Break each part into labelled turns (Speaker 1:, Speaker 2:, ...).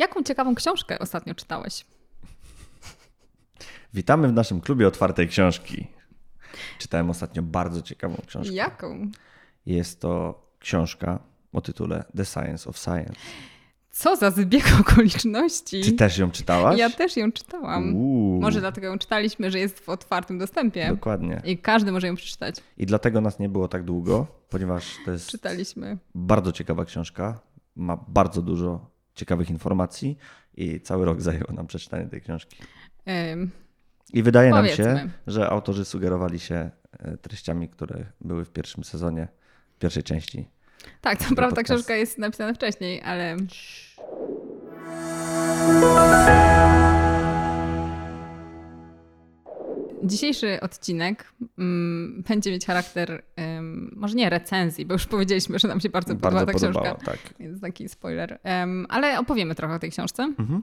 Speaker 1: Jaką ciekawą książkę ostatnio czytałeś?
Speaker 2: Witamy w naszym klubie otwartej książki. Czytałem ostatnio bardzo ciekawą książkę.
Speaker 1: Jaką?
Speaker 2: Jest to książka o tytule The Science of Science.
Speaker 1: Co za zbieg okoliczności.
Speaker 2: Ty też ją czytałaś?
Speaker 1: Ja też ją czytałam.
Speaker 2: Uuu,
Speaker 1: Może dlatego ją czytaliśmy, że jest w otwartym dostępie.
Speaker 2: Dokładnie.
Speaker 1: I każdy może ją przeczytać.
Speaker 2: I dlatego nas nie było tak długo, ponieważ to jest
Speaker 1: Czytaliśmy.
Speaker 2: bardzo ciekawa książka. Ma bardzo dużo ciekawych informacji i cały rok zajęło nam przeczytanie tej książki.
Speaker 1: Ym,
Speaker 2: I wydaje nam
Speaker 1: Powiedzmy.
Speaker 2: się, że autorzy sugerowali się e, treściami, które były w pierwszym sezonie, w pierwszej części.
Speaker 1: tak,
Speaker 2: Tego
Speaker 1: prawda książka jest napisana wcześniej, ale Dzisiejszy odcinek mm, będzie mieć charakter, ym, może nie recenzji, bo już powiedzieliśmy, że nam się bardzo, podoba
Speaker 2: Bardzo
Speaker 1: ta
Speaker 2: podobała,
Speaker 1: książka,
Speaker 2: tak.
Speaker 1: więc taki spoiler. Ym, ale opowiemy trochę o tej książce,
Speaker 2: Mhm.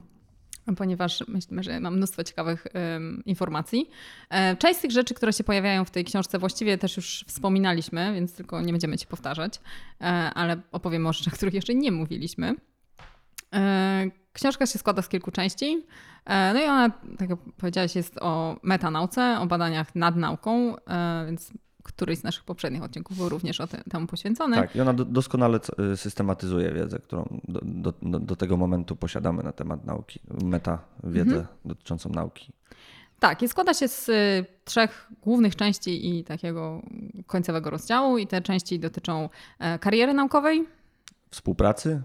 Speaker 1: ponieważ myślimy, że mam mnóstwo ciekawych ym, informacji. E, część z tych rzeczy, które się pojawiają w tej książce, właściwie też już wspominaliśmy, więc tylko nie będziemy ci powtarzać, e, ale opowiemy o rzeczach, których jeszcze nie mówiliśmy. E, Książka się składa z kilku części. E, No i ona, tak jak powiedziałaś, jest o metanauce, o badaniach nad nauką, e, więc któryś z naszych poprzednich odcinków był również o te, temu poświęcony.
Speaker 2: Tak, i ona do, doskonale y, systematyzuje wiedzę, którą do, do, do, tego momentu posiadamy na temat nauki, meta wiedzę
Speaker 1: Mhm.
Speaker 2: dotyczącą nauki.
Speaker 1: Tak, i składa się z y, trzech głównych części i takiego końcowego rozdziału. I te części dotyczą e, kariery naukowej
Speaker 2: Współpracy,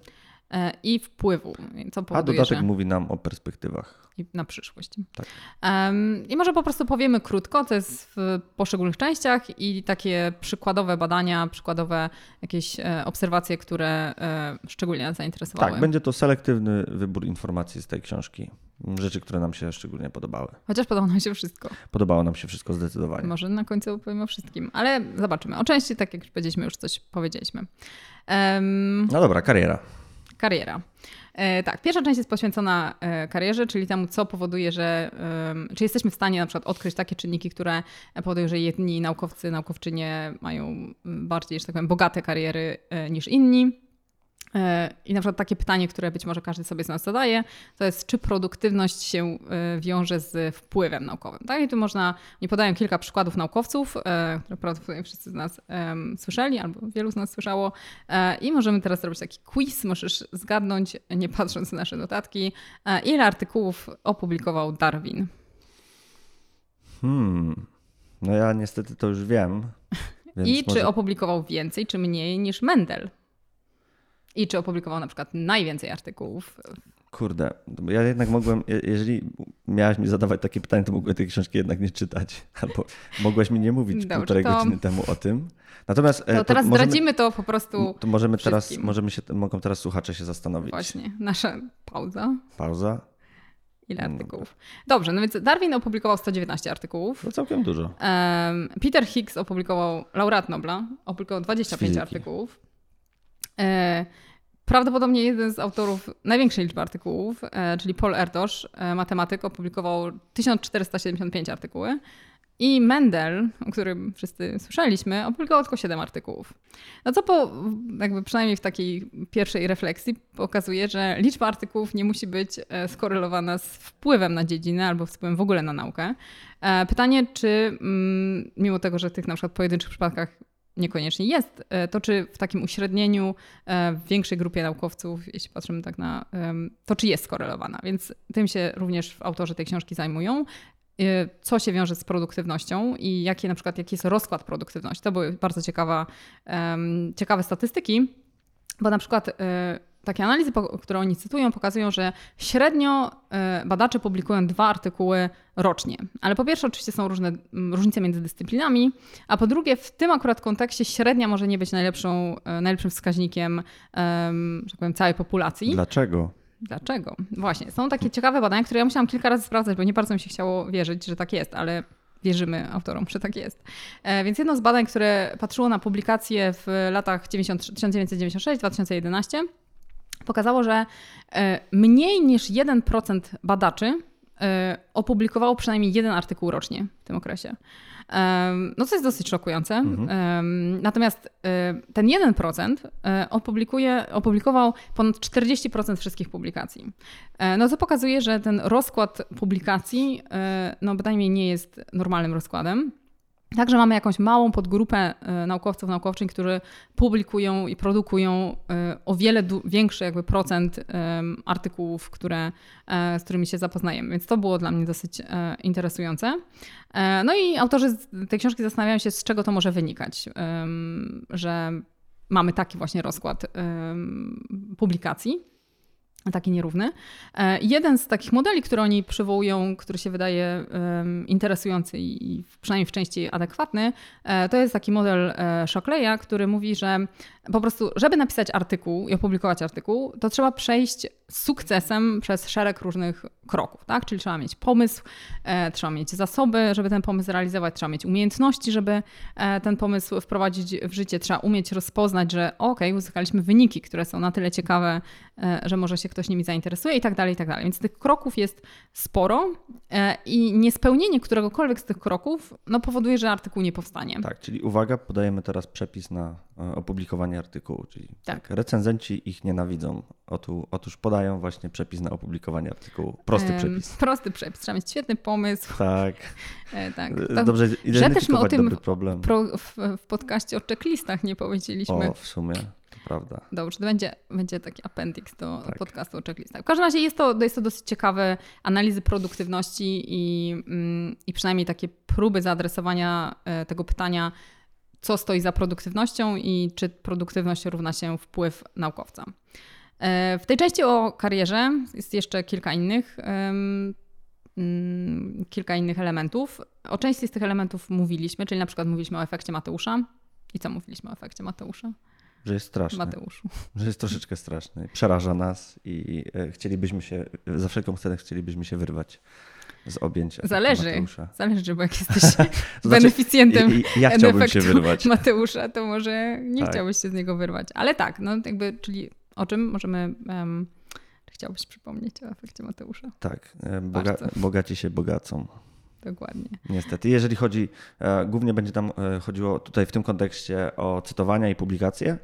Speaker 1: i wpływu, co
Speaker 2: a dodatek
Speaker 1: że...
Speaker 2: mówi nam o perspektywach.
Speaker 1: i na przyszłość.
Speaker 2: Tak.
Speaker 1: Em, I może po prostu powiemy krótko, co jest w poszczególnych częściach i takie przykładowe badania, przykładowe jakieś e, obserwacje, które e, szczególnie nas zainteresowały.
Speaker 2: Tak, będzie to selektywny wybór informacji z tej książki. Rzeczy, które nam się szczególnie podobały.
Speaker 1: Chociaż podoba nam się wszystko.
Speaker 2: Podobało nam się wszystko zdecydowanie.
Speaker 1: Może na końcu opowiemy o wszystkim, ale zobaczymy. O części, tak jak już powiedzieliśmy, już coś powiedzieliśmy. Em,
Speaker 2: No dobra, kariera.
Speaker 1: Kariera. E, tak, pierwsza część jest poświęcona e, karierze, czyli temu, co powoduje, że czy jesteśmy w stanie na przykład odkryć takie czynniki, które powodują, że jedni naukowcy, naukowczynie mają mm, bardziej, że tak powiem, bogate kariery e, niż inni. E, I na przykład takie pytanie, które być może każdy sobie z nas zadaje, to jest, czy produktywność się e, wiąże z wpływem naukowym. Tak? I tu można, nie podają kilka przykładów naukowców, e, które prawdopodobnie wszyscy z nas em, słyszeli, albo wielu z nas słyszało. I możemy teraz zrobić taki quiz, możesz zgadnąć, nie patrząc na nasze notatki, ile artykułów opublikował Darwin.
Speaker 2: Hmm. No ja niestety to już wiem.
Speaker 1: I
Speaker 2: może...
Speaker 1: czy opublikował więcej, czy mniej niż Mendel. I czy opublikował na przykład najwięcej artykułów
Speaker 2: Kurde, ja jednak mogłem, je- jeżeli miałaś mi zadawać takie pytanie, to mogłem tej książki jednak nie czytać. Albo mogłeś mi nie mówić
Speaker 1: Dobrze,
Speaker 2: półtorej
Speaker 1: to-
Speaker 2: godziny temu o tym. Natomiast e,
Speaker 1: To teraz
Speaker 2: możemy,
Speaker 1: zdradzimy to po prostu
Speaker 2: To możemy teraz, możemy się, mogą teraz słuchacze się zastanowić.
Speaker 1: właśnie. Nasza pauza.
Speaker 2: Pauza.
Speaker 1: Ile
Speaker 2: No
Speaker 1: artykułów? Dobrze, no więc Darwin opublikował 119 artykułów.
Speaker 2: To całkiem dużo.
Speaker 1: Peter Higgs opublikował, laureat Nobla, opublikował 25
Speaker 2: fizyki.
Speaker 1: artykułów. E, Prawdopodobnie jeden z autorów największej liczby artykułów, e, czyli Paul Erdos, e, matematyk, opublikował 1475 artykuły. I Mendel, o którym wszyscy słyszeliśmy, opublikował tylko 7 artykułów. No co po, jakby przynajmniej w takiej pierwszej refleksji pokazuje, że liczba artykułów nie musi być skorelowana z wpływem na dziedzinę albo wpływem w ogóle na naukę. Pytanie, czy mm, mimo tego, że w tych na przykład pojedynczych przypadkach niekoniecznie jest, e, to czy w takim uśrednieniu e, w większej grupie naukowców, jeśli patrzymy tak na to, czy jest skorelowana. Więc tym się również autorzy tej książki zajmują. E, Co się wiąże z produktywnością i jakie na przykład jaki jest rozkład produktywności. To były bardzo ciekawa, ciekawe statystyki, bo na przykład takie analizy, które oni cytują, pokazują, że średnio e, badacze publikują dwa artykuły rocznie. Ale po pierwsze, oczywiście są różne różnice między dyscyplinami, a po drugie, w tym akurat kontekście średnia może nie być najlepszą, e, najlepszym wskaźnikiem em, że tak powiem, całej populacji.
Speaker 2: Dlaczego?
Speaker 1: Dlaczego? Właśnie, są takie ciekawe badania, które ja musiałam kilka razy sprawdzać, bo nie bardzo mi się chciało wierzyć, że tak jest, ale wierzymy autorom, że tak jest. E, Więc jedno z badań, które patrzyło na publikacje w latach 90 1996-2011, pokazało, że e, mniej niż 1% badaczy opublikowało przynajmniej jeden artykuł rocznie w tym okresie. No co jest dosyć szokujące. Mhm. Natomiast ten 1% opublikuje, opublikował ponad 40% wszystkich publikacji. No co pokazuje, że ten rozkład publikacji no bynajmniej nie jest normalnym rozkładem. Także mamy jakąś małą podgrupę e, naukowców, naukowczyń, którzy publikują i produkują e, o wiele większy jakby procent artykułów, które, e, z którymi się zapoznajemy. Więc to było dla mnie dosyć interesujące. No i autorzy tej książki zastanawiają się, z czego to może wynikać, że mamy taki właśnie rozkład publikacji taki nierówny. E, jeden z takich modeli, które oni przywołują, który się wydaje interesujący i przynajmniej w części adekwatny, e, to jest taki model e, Shockleya, który mówi, że po prostu, żeby napisać artykuł i opublikować artykuł, to trzeba przejść z sukcesem przez szereg różnych kroków, tak? Czyli trzeba mieć pomysł, e, trzeba mieć zasoby, żeby ten pomysł realizować, trzeba mieć umiejętności, żeby e, ten pomysł wprowadzić w życie, trzeba umieć rozpoznać, że ok, uzyskaliśmy wyniki, które są na tyle ciekawe, e, że może się ktoś nimi zainteresuje i tak dalej, i tak dalej. Więc tych kroków jest sporo e, i niespełnienie któregokolwiek z tych kroków no, powoduje, że artykuł nie powstanie.
Speaker 2: Tak, czyli uwaga, podajemy teraz przepis na opublikowanie artykułu, czyli tak. tak recenzenci ich nienawidzą. Otu, otóż podają właśnie przepis na opublikowanie artykułu. Prosty przepis.
Speaker 1: Prosty przepis. Trzeba mieć świetny pomysł.
Speaker 2: Tak.
Speaker 1: E, tak.
Speaker 2: Dobrze że też my o tym problem.
Speaker 1: Pro, w, w podcaście o checklistach nie powiedzieliśmy.
Speaker 2: O, w sumie. To prawda.
Speaker 1: Dobrze, to będzie, będzie taki appendix do tak. podcastu o checklistach. W każdym razie jest to, jest to dosyć ciekawe analizy produktywności i, mm, i przynajmniej takie próby zaadresowania e, tego pytania, co stoi za produktywnością i czy produktywność równa się wpływ naukowca. E, w tej części o karierze jest jeszcze kilka innych, mm, kilka innych elementów. O części z tych elementów mówiliśmy, czyli na przykład mówiliśmy o efekcie Mateusza. I co mówiliśmy o efekcie Mateusza?
Speaker 2: Że jest straszny.
Speaker 1: Mateuszu.
Speaker 2: Że jest troszeczkę straszny. Przeraża nas i e, chcielibyśmy się, za wszelką cenę chcielibyśmy się wyrwać z objęć.
Speaker 1: Zależy.
Speaker 2: Mateusza.
Speaker 1: Zależy, bo jak jesteś znaczy, beneficjentem
Speaker 2: ja chciałbym się wyrwać.
Speaker 1: Mateusza, to może nie tak. chciałbyś się z niego wyrwać. Ale tak, no jakby, czyli o czym możemy... Um, chciałbyś przypomnieć o efekcie Mateusza?
Speaker 2: Tak, e, boga, bogaci się bogacą.
Speaker 1: Dokładnie.
Speaker 2: Niestety. Jeżeli chodzi, e, głównie będzie tam e, chodziło tutaj w tym kontekście o cytowania i publikacje.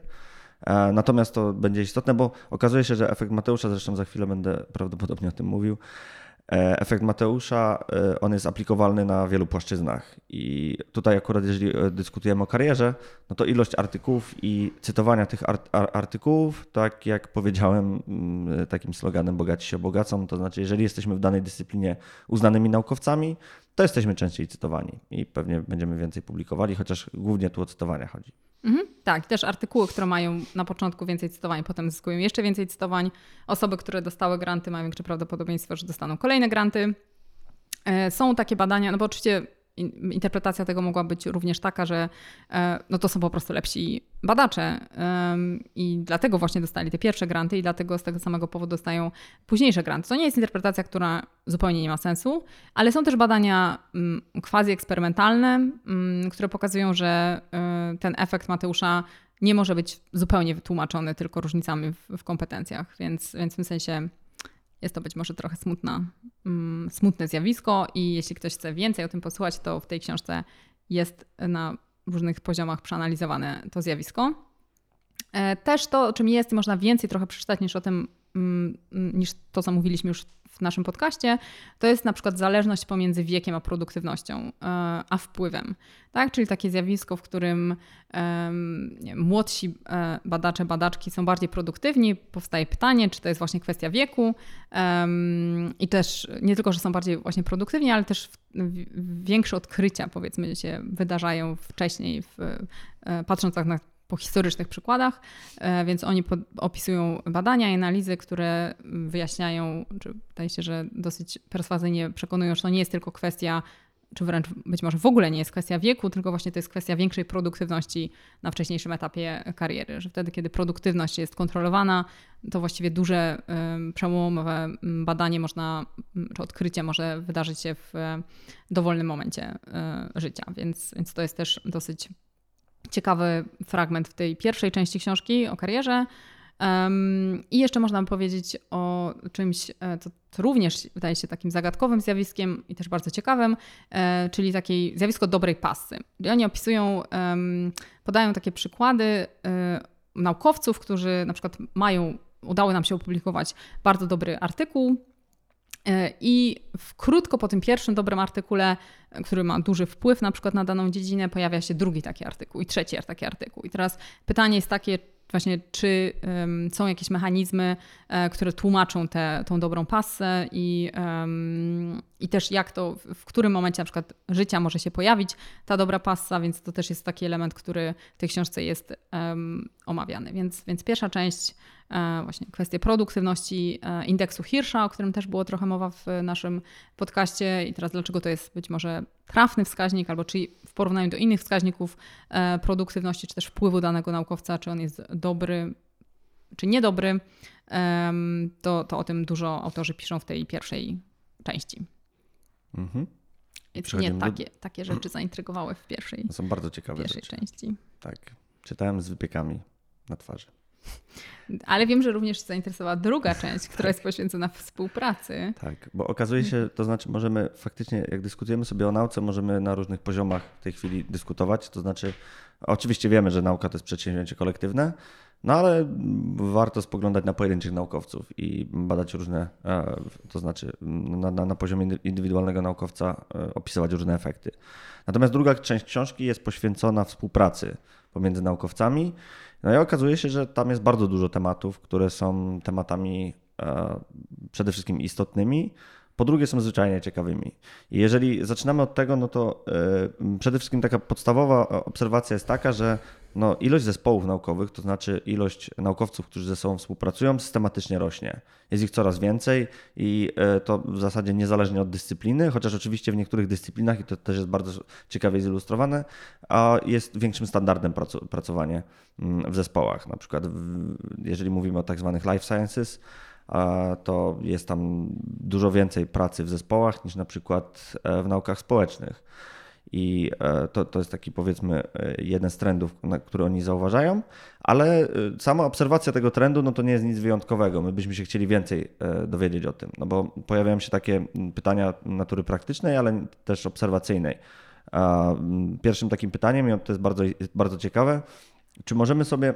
Speaker 2: Natomiast to będzie istotne, bo okazuje się, że efekt Mateusza, zresztą za chwilę będę prawdopodobnie o tym mówił, efekt Mateusza, e, on jest aplikowalny na wielu płaszczyznach. I tutaj akurat jeżeli e, dyskutujemy o karierze, no to ilość artykułów i cytowania tych artykułów, tak jak powiedziałem mm, takim sloganem bogaci się obogacą, to znaczy jeżeli jesteśmy w danej dyscyplinie uznanymi naukowcami, to jesteśmy częściej cytowani i pewnie będziemy więcej publikowali, chociaż głównie tu o cytowania chodzi.
Speaker 1: Mhm, tak, też artykuły, które mają na początku więcej cytowań, potem zyskują jeszcze więcej cytowań. Osoby, które dostały granty, mają większe prawdopodobieństwo, że dostaną kolejne granty. E, są takie badania, no bo oczywiście interpretacja tego mogła być również taka, że e, no to są po prostu lepsi badacze i dlatego właśnie dostali te pierwsze granty i dlatego z tego samego powodu dostają późniejsze granty. To nie jest interpretacja, która zupełnie nie ma sensu, ale są też badania mm, quasi eksperymentalne, mm, które pokazują, że e, ten efekt Mateusza nie może być zupełnie wytłumaczony tylko różnicami w, kompetencjach, więc, więc w tym sensie jest to być może trochę smutna, mm, smutne zjawisko i jeśli ktoś chce więcej o tym posłuchać, to w tej książce jest na różnych poziomach przeanalizowane to zjawisko. E, też to, o czym jest, można więcej trochę przeczytać niż o tym, mm, niż to, co mówiliśmy już w naszym podcaście, to jest na przykład zależność pomiędzy wiekiem a produktywnością, e, a wpływem. Tak? Czyli takie zjawisko, w którym nie, młodsi e, badacze, badaczki są bardziej produktywni. Powstaje pytanie, czy to jest właśnie kwestia wieku i też nie tylko, że są bardziej właśnie produktywni, ale też większe odkrycia powiedzmy się wydarzają wcześniej, w, e, patrząc tak na po historycznych przykładach, e, więc oni opisują badania i analizy, które wyjaśniają, czy wydaje się, że dosyć perswazyjnie przekonują, że to nie jest tylko kwestia, czy wręcz być może w ogóle nie jest kwestia wieku, tylko właśnie to jest kwestia większej produktywności na wcześniejszym etapie kariery, że wtedy, kiedy produktywność jest kontrolowana, to właściwie duże przełomowe badanie można, czy odkrycie może wydarzyć się w dowolnym momencie e, życia, więc, więc to jest też dosyć ciekawy fragment w tej pierwszej części książki o karierze. I jeszcze można powiedzieć o czymś, e, co, co również wydaje się takim zagadkowym zjawiskiem i też bardzo ciekawym, e, czyli takie zjawisko dobrej pasy. Oni opisują, podają takie przykłady e, naukowców, którzy na przykład mają, udało nam się opublikować bardzo dobry artykuł, i w, krótko po tym pierwszym dobrym artykule, który ma duży wpływ na przykład na daną dziedzinę, pojawia się drugi taki artykuł i trzeci taki artykuł. I teraz pytanie jest takie, właśnie czy um, są jakieś mechanizmy, e, które tłumaczą tę tą dobrą pasę i, um, i też jak to, w którym momencie na przykład życia może się pojawić ta dobra pasa, więc to też jest taki element, który w tej książce jest um, omawiany. Więc, więc pierwsza część E, właśnie kwestie produktywności e, indeksu Hirscha, o którym też było trochę mowa w naszym podcaście i teraz dlaczego to jest być może trafny wskaźnik, albo czy w porównaniu do innych wskaźników e, produktywności, czy też wpływu danego naukowca, czy on jest dobry, czy niedobry, to, to o tym dużo autorzy piszą w tej pierwszej części. Mhm. Więc nie takie, do... takie rzeczy zaintrygowały w pierwszej,
Speaker 2: to są bardzo ciekawe
Speaker 1: pierwszej
Speaker 2: rzeczy.
Speaker 1: części.
Speaker 2: Tak, czytałem z wypiekami na twarzy.
Speaker 1: Ale wiem, że również zainteresowała druga część, która tak. jest poświęcona współpracy.
Speaker 2: Tak, bo okazuje się, to znaczy możemy faktycznie, jak dyskutujemy sobie o nauce, możemy na różnych poziomach w tej chwili dyskutować. To znaczy, oczywiście wiemy, że nauka to jest przedsięwzięcie kolektywne, no ale warto spoglądać na pojedynczych naukowców i badać różne, e, to znaczy na, na, na poziomie indywidualnego naukowca e, opisywać różne efekty. Natomiast druga część książki jest poświęcona współpracy pomiędzy naukowcami. No i okazuje się, że tam jest bardzo dużo tematów, które są tematami e, przede wszystkim istotnymi, po drugie są zwyczajnie ciekawymi. I jeżeli zaczynamy od tego, no to e, przede wszystkim taka podstawowa obserwacja jest taka, że no, ilość zespołów naukowych, to znaczy ilość naukowców, którzy ze sobą współpracują, systematycznie rośnie. Jest ich coraz więcej i e, to w zasadzie niezależnie od dyscypliny, chociaż oczywiście w niektórych dyscyplinach, i to też jest bardzo ciekawie zilustrowane, a jest większym standardem pracowanie mm, w zespołach. Na przykład jeżeli mówimy o tak zwanych life sciences, to jest tam dużo więcej pracy w zespołach niż na przykład e, w naukach społecznych. I e, to, to jest taki powiedzmy e, jeden z trendów, który oni zauważają, ale sama obserwacja tego trendu no to nie jest nic wyjątkowego. My byśmy się chcieli więcej dowiedzieć o tym, no bo pojawiają się takie pytania natury praktycznej, ale też obserwacyjnej. Pierwszym takim pytaniem, i to jest bardzo, bardzo ciekawe, czy możemy sobie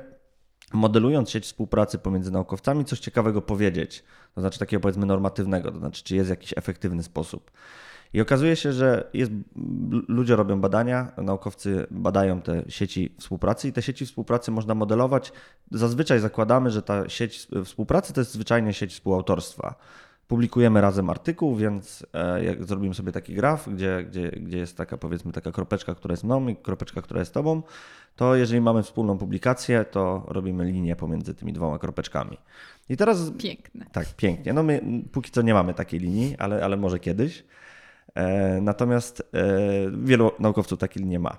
Speaker 2: modelując sieć współpracy pomiędzy naukowcami, coś ciekawego powiedzieć, to znaczy takiego powiedzmy normatywnego, to znaczy czy jest jakiś efektywny sposób. I okazuje się, że jest, ludzie robią badania, naukowcy badają te sieci współpracy i te sieci współpracy można modelować. Zazwyczaj zakładamy, że ta sieć współpracy to jest zwyczajnie sieć współautorstwa. Publikujemy razem artykuł, więc e, jak zrobimy sobie taki graf, gdzie, gdzie, gdzie jest taka powiedzmy taka kropeczka, która jest mną i kropeczka, która jest tobą, to jeżeli mamy wspólną publikację, to robimy linię pomiędzy tymi dwoma kropeczkami.
Speaker 1: I teraz. Piękne.
Speaker 2: Tak, pięknie. No my póki co nie mamy takiej linii, ale, ale może kiedyś. E, natomiast e, wielu naukowców takiej linii ma.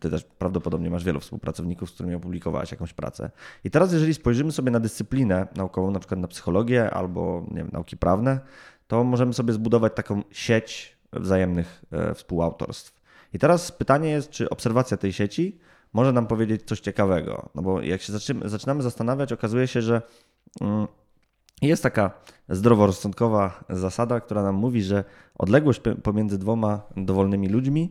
Speaker 2: Ty też prawdopodobnie masz wielu współpracowników, z którymi opublikowałeś jakąś pracę. I teraz, jeżeli spojrzymy sobie na dyscyplinę naukową, na przykład na psychologię albo nie wiem, nauki prawne, to możemy sobie zbudować taką sieć wzajemnych e, współautorstw. I teraz pytanie jest, czy obserwacja tej sieci może nam powiedzieć coś ciekawego. No bo jak się zaczynamy zastanawiać, okazuje się, że mm, jest taka zdroworozsądkowa zasada, która nam mówi, że odległość pomiędzy dwoma dowolnymi ludźmi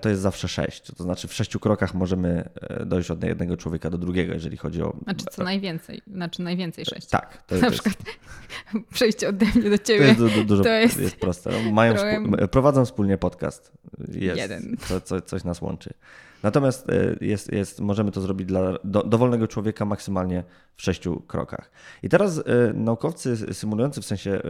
Speaker 2: to jest zawsze sześć. To znaczy w sześciu krokach możemy e, dojść od jednego człowieka do drugiego, jeżeli chodzi o...
Speaker 1: Znaczy co najwięcej, znaczy najwięcej sześć.
Speaker 2: Tak.
Speaker 1: To, Na to przykład jest... przejście ode mnie do ciebie. To
Speaker 2: jest du dużo, to jest, jest proste. No, mają trochę... prowadzą wspólnie podcast. Jest,
Speaker 1: Jeden.
Speaker 2: To, co, coś nas łączy. Natomiast e, jest, jest, możemy to zrobić dla do, dowolnego człowieka maksymalnie w sześciu krokach. I teraz y, naukowcy symulujący, w sensie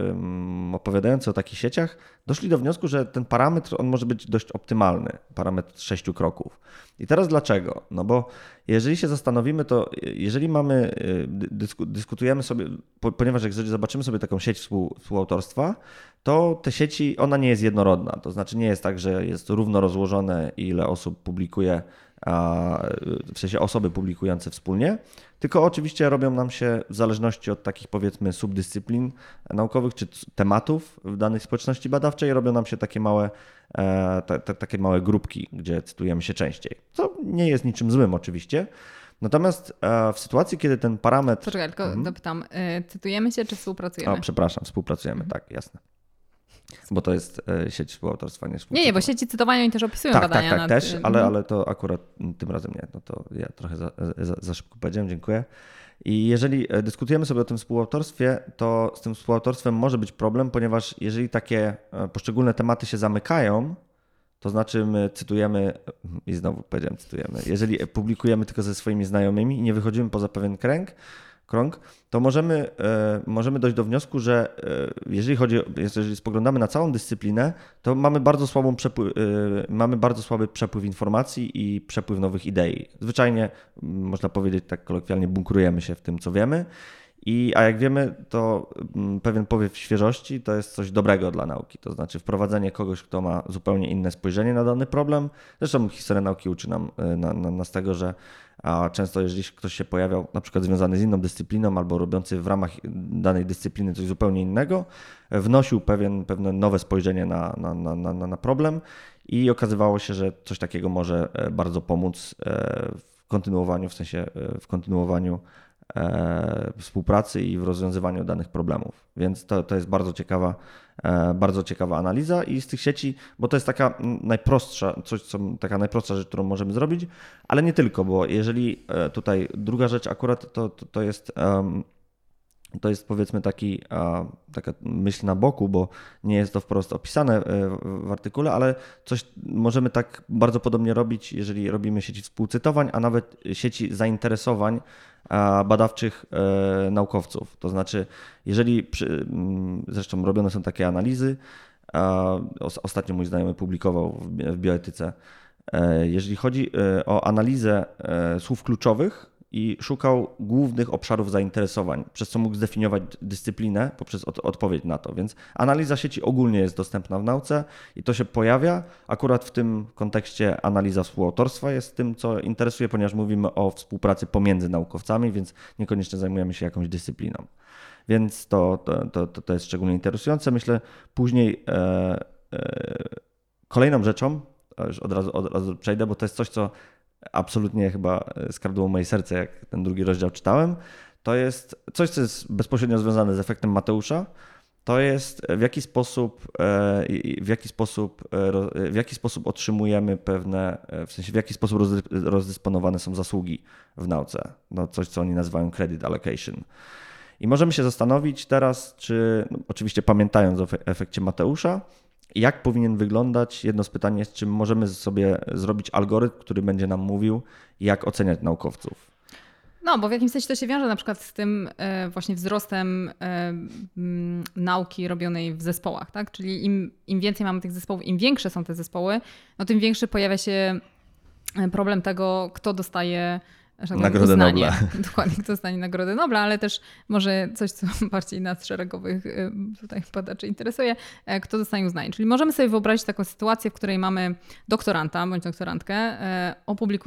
Speaker 2: opowiadający o takich sieciach, doszli do wniosku, że ten parametr on może być dość optymalny, parametr sześciu kroków. I teraz dlaczego? No bo jeżeli się zastanowimy, to jeżeli mamy, y, dysku, dyskutujemy sobie, po, ponieważ jak zobaczymy sobie taką sieć współ, współautorstwa, to te sieci, ona nie jest jednorodna. To znaczy nie jest tak, że jest równo rozłożone, ile osób publikuje w sensie osoby publikujące wspólnie, tylko oczywiście robią nam się w zależności od takich powiedzmy subdyscyplin naukowych czy tematów w danej społeczności badawczej, robią nam się takie małe, e, takie małe grupki, gdzie cytujemy się częściej. Co nie jest niczym złym oczywiście. Natomiast w sytuacji, kiedy ten parametr.
Speaker 1: Poczekaj, tylko mhm. dopytam. Cytujemy się, czy współpracujemy?
Speaker 2: O, przepraszam, współpracujemy, mhm. tak, jasne. Bo to jest sieć współautorstwa, nie
Speaker 1: Nie, nie, bo sieci cytowania oni też opisują
Speaker 2: tak,
Speaker 1: badania.
Speaker 2: Tak, tak, też, ale, ale to akurat tym razem nie. No to ja trochę za, za, za szybko powiedziałem, dziękuję. I jeżeli e, dyskutujemy sobie o tym współautorstwie, to z tym współautorstwem może być problem, ponieważ jeżeli takie e, poszczególne tematy się zamykają, to znaczy my cytujemy, i znowu powiedziałem cytujemy, jeżeli publikujemy tylko ze swoimi znajomymi i nie wychodzimy poza pewien kręg, krąg, to możemy, e, możemy dojść do wniosku, że e, jeżeli chodzi, jeżeli spoglądamy na całą dyscyplinę, to mamy bardzo, słabą przepływ, e, mamy bardzo słaby przepływ informacji i przepływ nowych idei. Zwyczajnie, można powiedzieć tak kolokwialnie, bunkrujemy się w tym, co wiemy. I, a jak wiemy, to pewien powiew świeżości to jest coś dobrego dla nauki. To znaczy wprowadzenie kogoś, kto ma zupełnie inne spojrzenie na dany problem. Zresztą historia nauki uczy nam, na, na, nas tego, że a często jeżeli ktoś się pojawiał na przykład związany z inną dyscypliną albo robiący w ramach danej dyscypliny coś zupełnie innego, wnosił pewien, pewne nowe spojrzenie na, na, na, na, na problem i okazywało się, że coś takiego może e, bardzo pomóc e, w kontynuowaniu, w sensie e, w kontynuowaniu współpracy i w rozwiązywaniu danych problemów. Więc to, to jest bardzo ciekawa E, bardzo ciekawa analiza i z tych sieci, bo to jest taka najprostsza, coś, co, taka najprostsza rzecz, którą możemy zrobić, ale nie tylko, bo jeżeli e, tutaj druga rzecz akurat to, to, to jest to jest powiedzmy taki, taka myśl na boku, bo nie jest to wprost opisane e, w artykule, ale coś możemy tak bardzo podobnie robić, jeżeli robimy sieci współcytowań, a nawet sieci zainteresowań badawczych e, naukowców. To znaczy, jeżeli, przy, zresztą robione są takie analizy, ostatnio mój znajomy publikował w bioetyce, e, jeżeli chodzi o analizę słów kluczowych, i szukał głównych obszarów zainteresowań, przez co mógł zdefiniować dyscyplinę poprzez od, odpowiedź na to. Więc analiza sieci ogólnie jest dostępna w nauce i to się pojawia. Akurat w tym kontekście analiza współautorstwa jest tym, co interesuje, ponieważ mówimy o współpracy pomiędzy naukowcami, więc niekoniecznie zajmujemy się jakąś dyscypliną. Więc to, to, to, to jest szczególnie interesujące. Myślę, później e, e, kolejną rzeczą, już od razu, od razu przejdę, bo to jest coś, co absolutnie chyba skradło moje serce, jak ten drugi rozdział czytałem. To jest coś, co jest bezpośrednio związane z efektem Mateusza. To jest w jaki sposób, e, w jaki sposób, e, w jaki sposób otrzymujemy pewne, e, w sensie w jaki sposób rozdysponowane są zasługi w nauce. No coś, co oni nazywają credit allocation. I możemy się zastanowić teraz, czy, no oczywiście pamiętając o efekcie Mateusza, jak powinien wyglądać? Jedno z pytań jest, czy możemy sobie zrobić algorytm, który będzie nam mówił, jak oceniać naukowców?
Speaker 1: No, bo w jakimś sensie to się wiąże na przykład z tym e, właśnie wzrostem e, nauki robionej w zespołach, tak? Czyli im, im więcej mamy tych zespołów, im większe są te zespoły, no tym większy pojawia się e, problem tego, kto dostaje
Speaker 2: Nagrodę Nobla.
Speaker 1: Dokładnie, kto dostanie Nagrodę Nobla, ale też może coś, co bardziej nas szeregowych y, tutaj badaczy interesuje, e, kto dostanie uznanie. Czyli możemy sobie wyobrazić taką sytuację, w której mamy doktoranta bądź doktorantkę, e,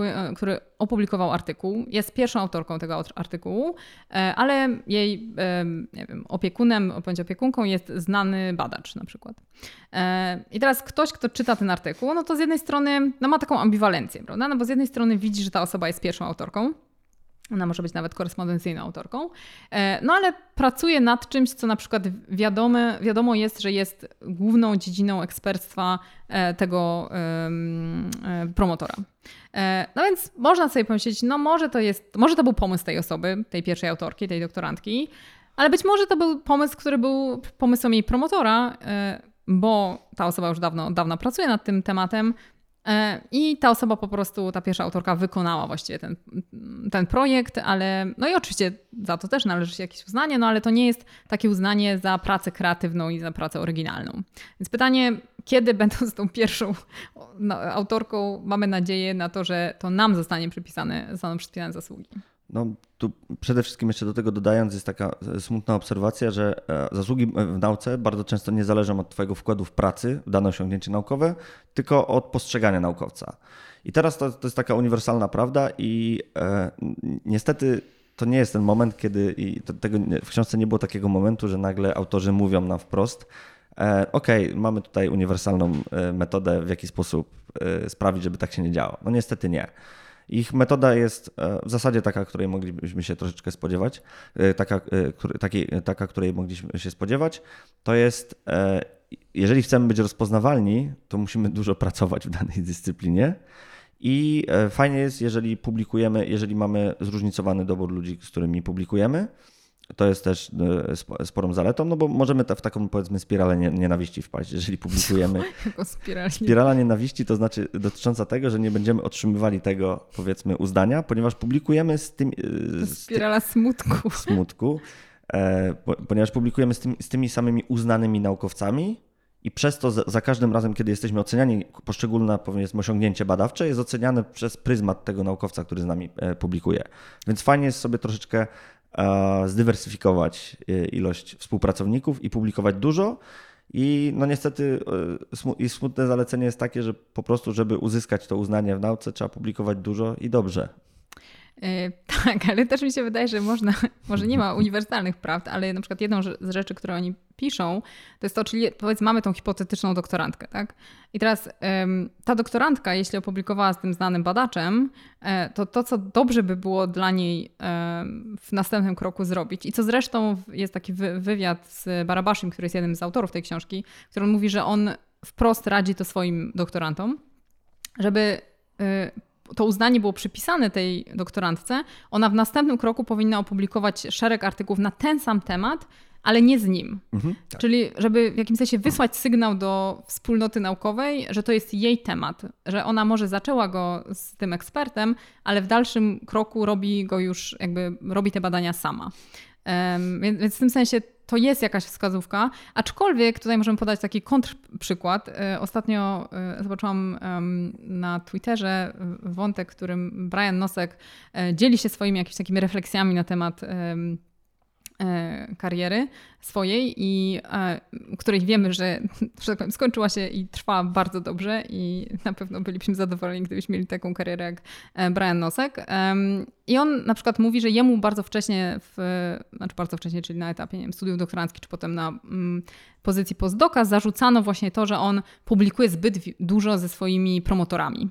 Speaker 1: e, który opublikował artykuł, jest pierwszą autorką tego artykułu, ale jej nie wiem, opiekunem bądź opiekunką jest znany badacz na przykład. I teraz ktoś, kto czyta ten artykuł, no to z jednej strony no ma taką ambiwalencję, prawda? No bo z jednej strony widzi, że ta osoba jest pierwszą autorką, ona może być nawet korespondencyjną autorką. E, no ale pracuje nad czymś, co na przykład wiadomo jest, że jest główną dziedziną ekspertstwa e, tego e, promotora. No więc można sobie pomyśleć, no może to jest, może to był pomysł tej osoby, tej pierwszej autorki, tej doktorantki, ale być może to był pomysł, który był pomysłem jej promotora, bo ta osoba już dawno, dawno pracuje nad tym tematem, I ta osoba po prostu, ta pierwsza autorka wykonała właściwie ten, ten projekt, ale no i oczywiście za to też należy się jakieś uznanie, no ale to nie jest takie uznanie za pracę kreatywną i za pracę oryginalną. Więc pytanie, kiedy będąc tą pierwszą no, autorką, mamy nadzieję na to, że to nam zostanie przypisane, zostaną przypisane zasługi.
Speaker 2: No, tu przede wszystkim jeszcze do tego dodając, jest taka e, smutna obserwacja, że e, zasługi w nauce bardzo często nie zależą od Twojego wkładu w pracy, w dane osiągnięcie naukowe, tylko od postrzegania naukowca. I teraz to, to jest taka uniwersalna prawda, i e, niestety to nie jest ten moment, kiedy i to, tego, w książce nie było takiego momentu, że nagle autorzy mówią nam wprost, e, OK, mamy tutaj uniwersalną e, metodę, w jaki sposób e, sprawić, żeby tak się nie działo. No niestety nie. Ich metoda jest w zasadzie taka, której moglibyśmy się troszeczkę spodziewać, taka, takiej, taka której mogliśmy się spodziewać. To jest, jeżeli chcemy być rozpoznawalni, to musimy dużo pracować w danej dyscyplinie. I fajnie jest, jeżeli publikujemy, jeżeli mamy zróżnicowany dobór ludzi, z którymi publikujemy, to jest też e, sporą zaletą, no bo możemy w taką powiedzmy spiralę nienawiści wpaść, jeżeli publikujemy.
Speaker 1: spirala,
Speaker 2: nienawiści to znaczy dotycząca tego, że nie będziemy otrzymywali tego powiedzmy uznania, ponieważ publikujemy z tym.
Speaker 1: E, z spirala smutku.
Speaker 2: Smutku, e, ponieważ publikujemy z, tym, z tymi samymi uznanymi naukowcami, i przez to za, każdym razem, kiedy jesteśmy oceniani, poszczególne powiedzmy osiągnięcie badawcze jest oceniane przez pryzmat tego naukowca, który z nami publikuje. Więc fajnie jest sobie troszeczkę zdywersyfikować e, ilość współpracowników i publikować dużo. I no niestety e, i smutne zalecenie jest takie, że po prostu, żeby uzyskać to uznanie w nauce, trzeba publikować dużo i dobrze.
Speaker 1: E, tak, ale też mi się wydaje, że można, może nie ma uniwersalnych prawd, ale na przykład jedną z rzeczy, które oni piszą, to jest to, czyli powiedzmy mamy tą hipotetyczną doktorantkę, tak? I teraz ta doktorantka, jeśli opublikowała z tym znanym badaczem, e, to to, co dobrze by było dla niej w następnym kroku zrobić i co zresztą jest taki wywiad z Barabaszem, który jest jednym z autorów tej książki, który mówi, że on wprost radzi to swoim doktorantom, żeby e, to uznanie było przypisane tej doktorantce, ona w następnym kroku powinna opublikować szereg artykułów na ten sam temat, ale nie z nim. Mhm, tak. Czyli żeby w jakimś sensie wysłać sygnał do wspólnoty naukowej, że to jest jej temat, że ona może zaczęła go z tym ekspertem, ale w dalszym kroku robi go już, jakby robi te badania sama. Um, więc, więc w tym sensie to jest jakaś wskazówka, aczkolwiek tutaj możemy podać taki kontrprzykład. E, ostatnio e, zobaczyłam na Twitterze wątek, którym Brian Nosek e, dzieli się swoimi jakimiś takimi refleksjami na temat kariery swojej i której wiemy, że, że tak powiem, skończyła się i trwa bardzo dobrze i na pewno bylibyśmy zadowoleni, gdybyśmy mieli taką karierę jak Brian Nosek. I on na przykład mówi, że jemu bardzo wcześnie, w, znaczy bardzo wcześnie, czyli na etapie nie wiem, studiów doktoranckich, czy potem na mm, pozycji postdoka, zarzucano właśnie to, że on publikuje zbyt dużo ze swoimi promotorami.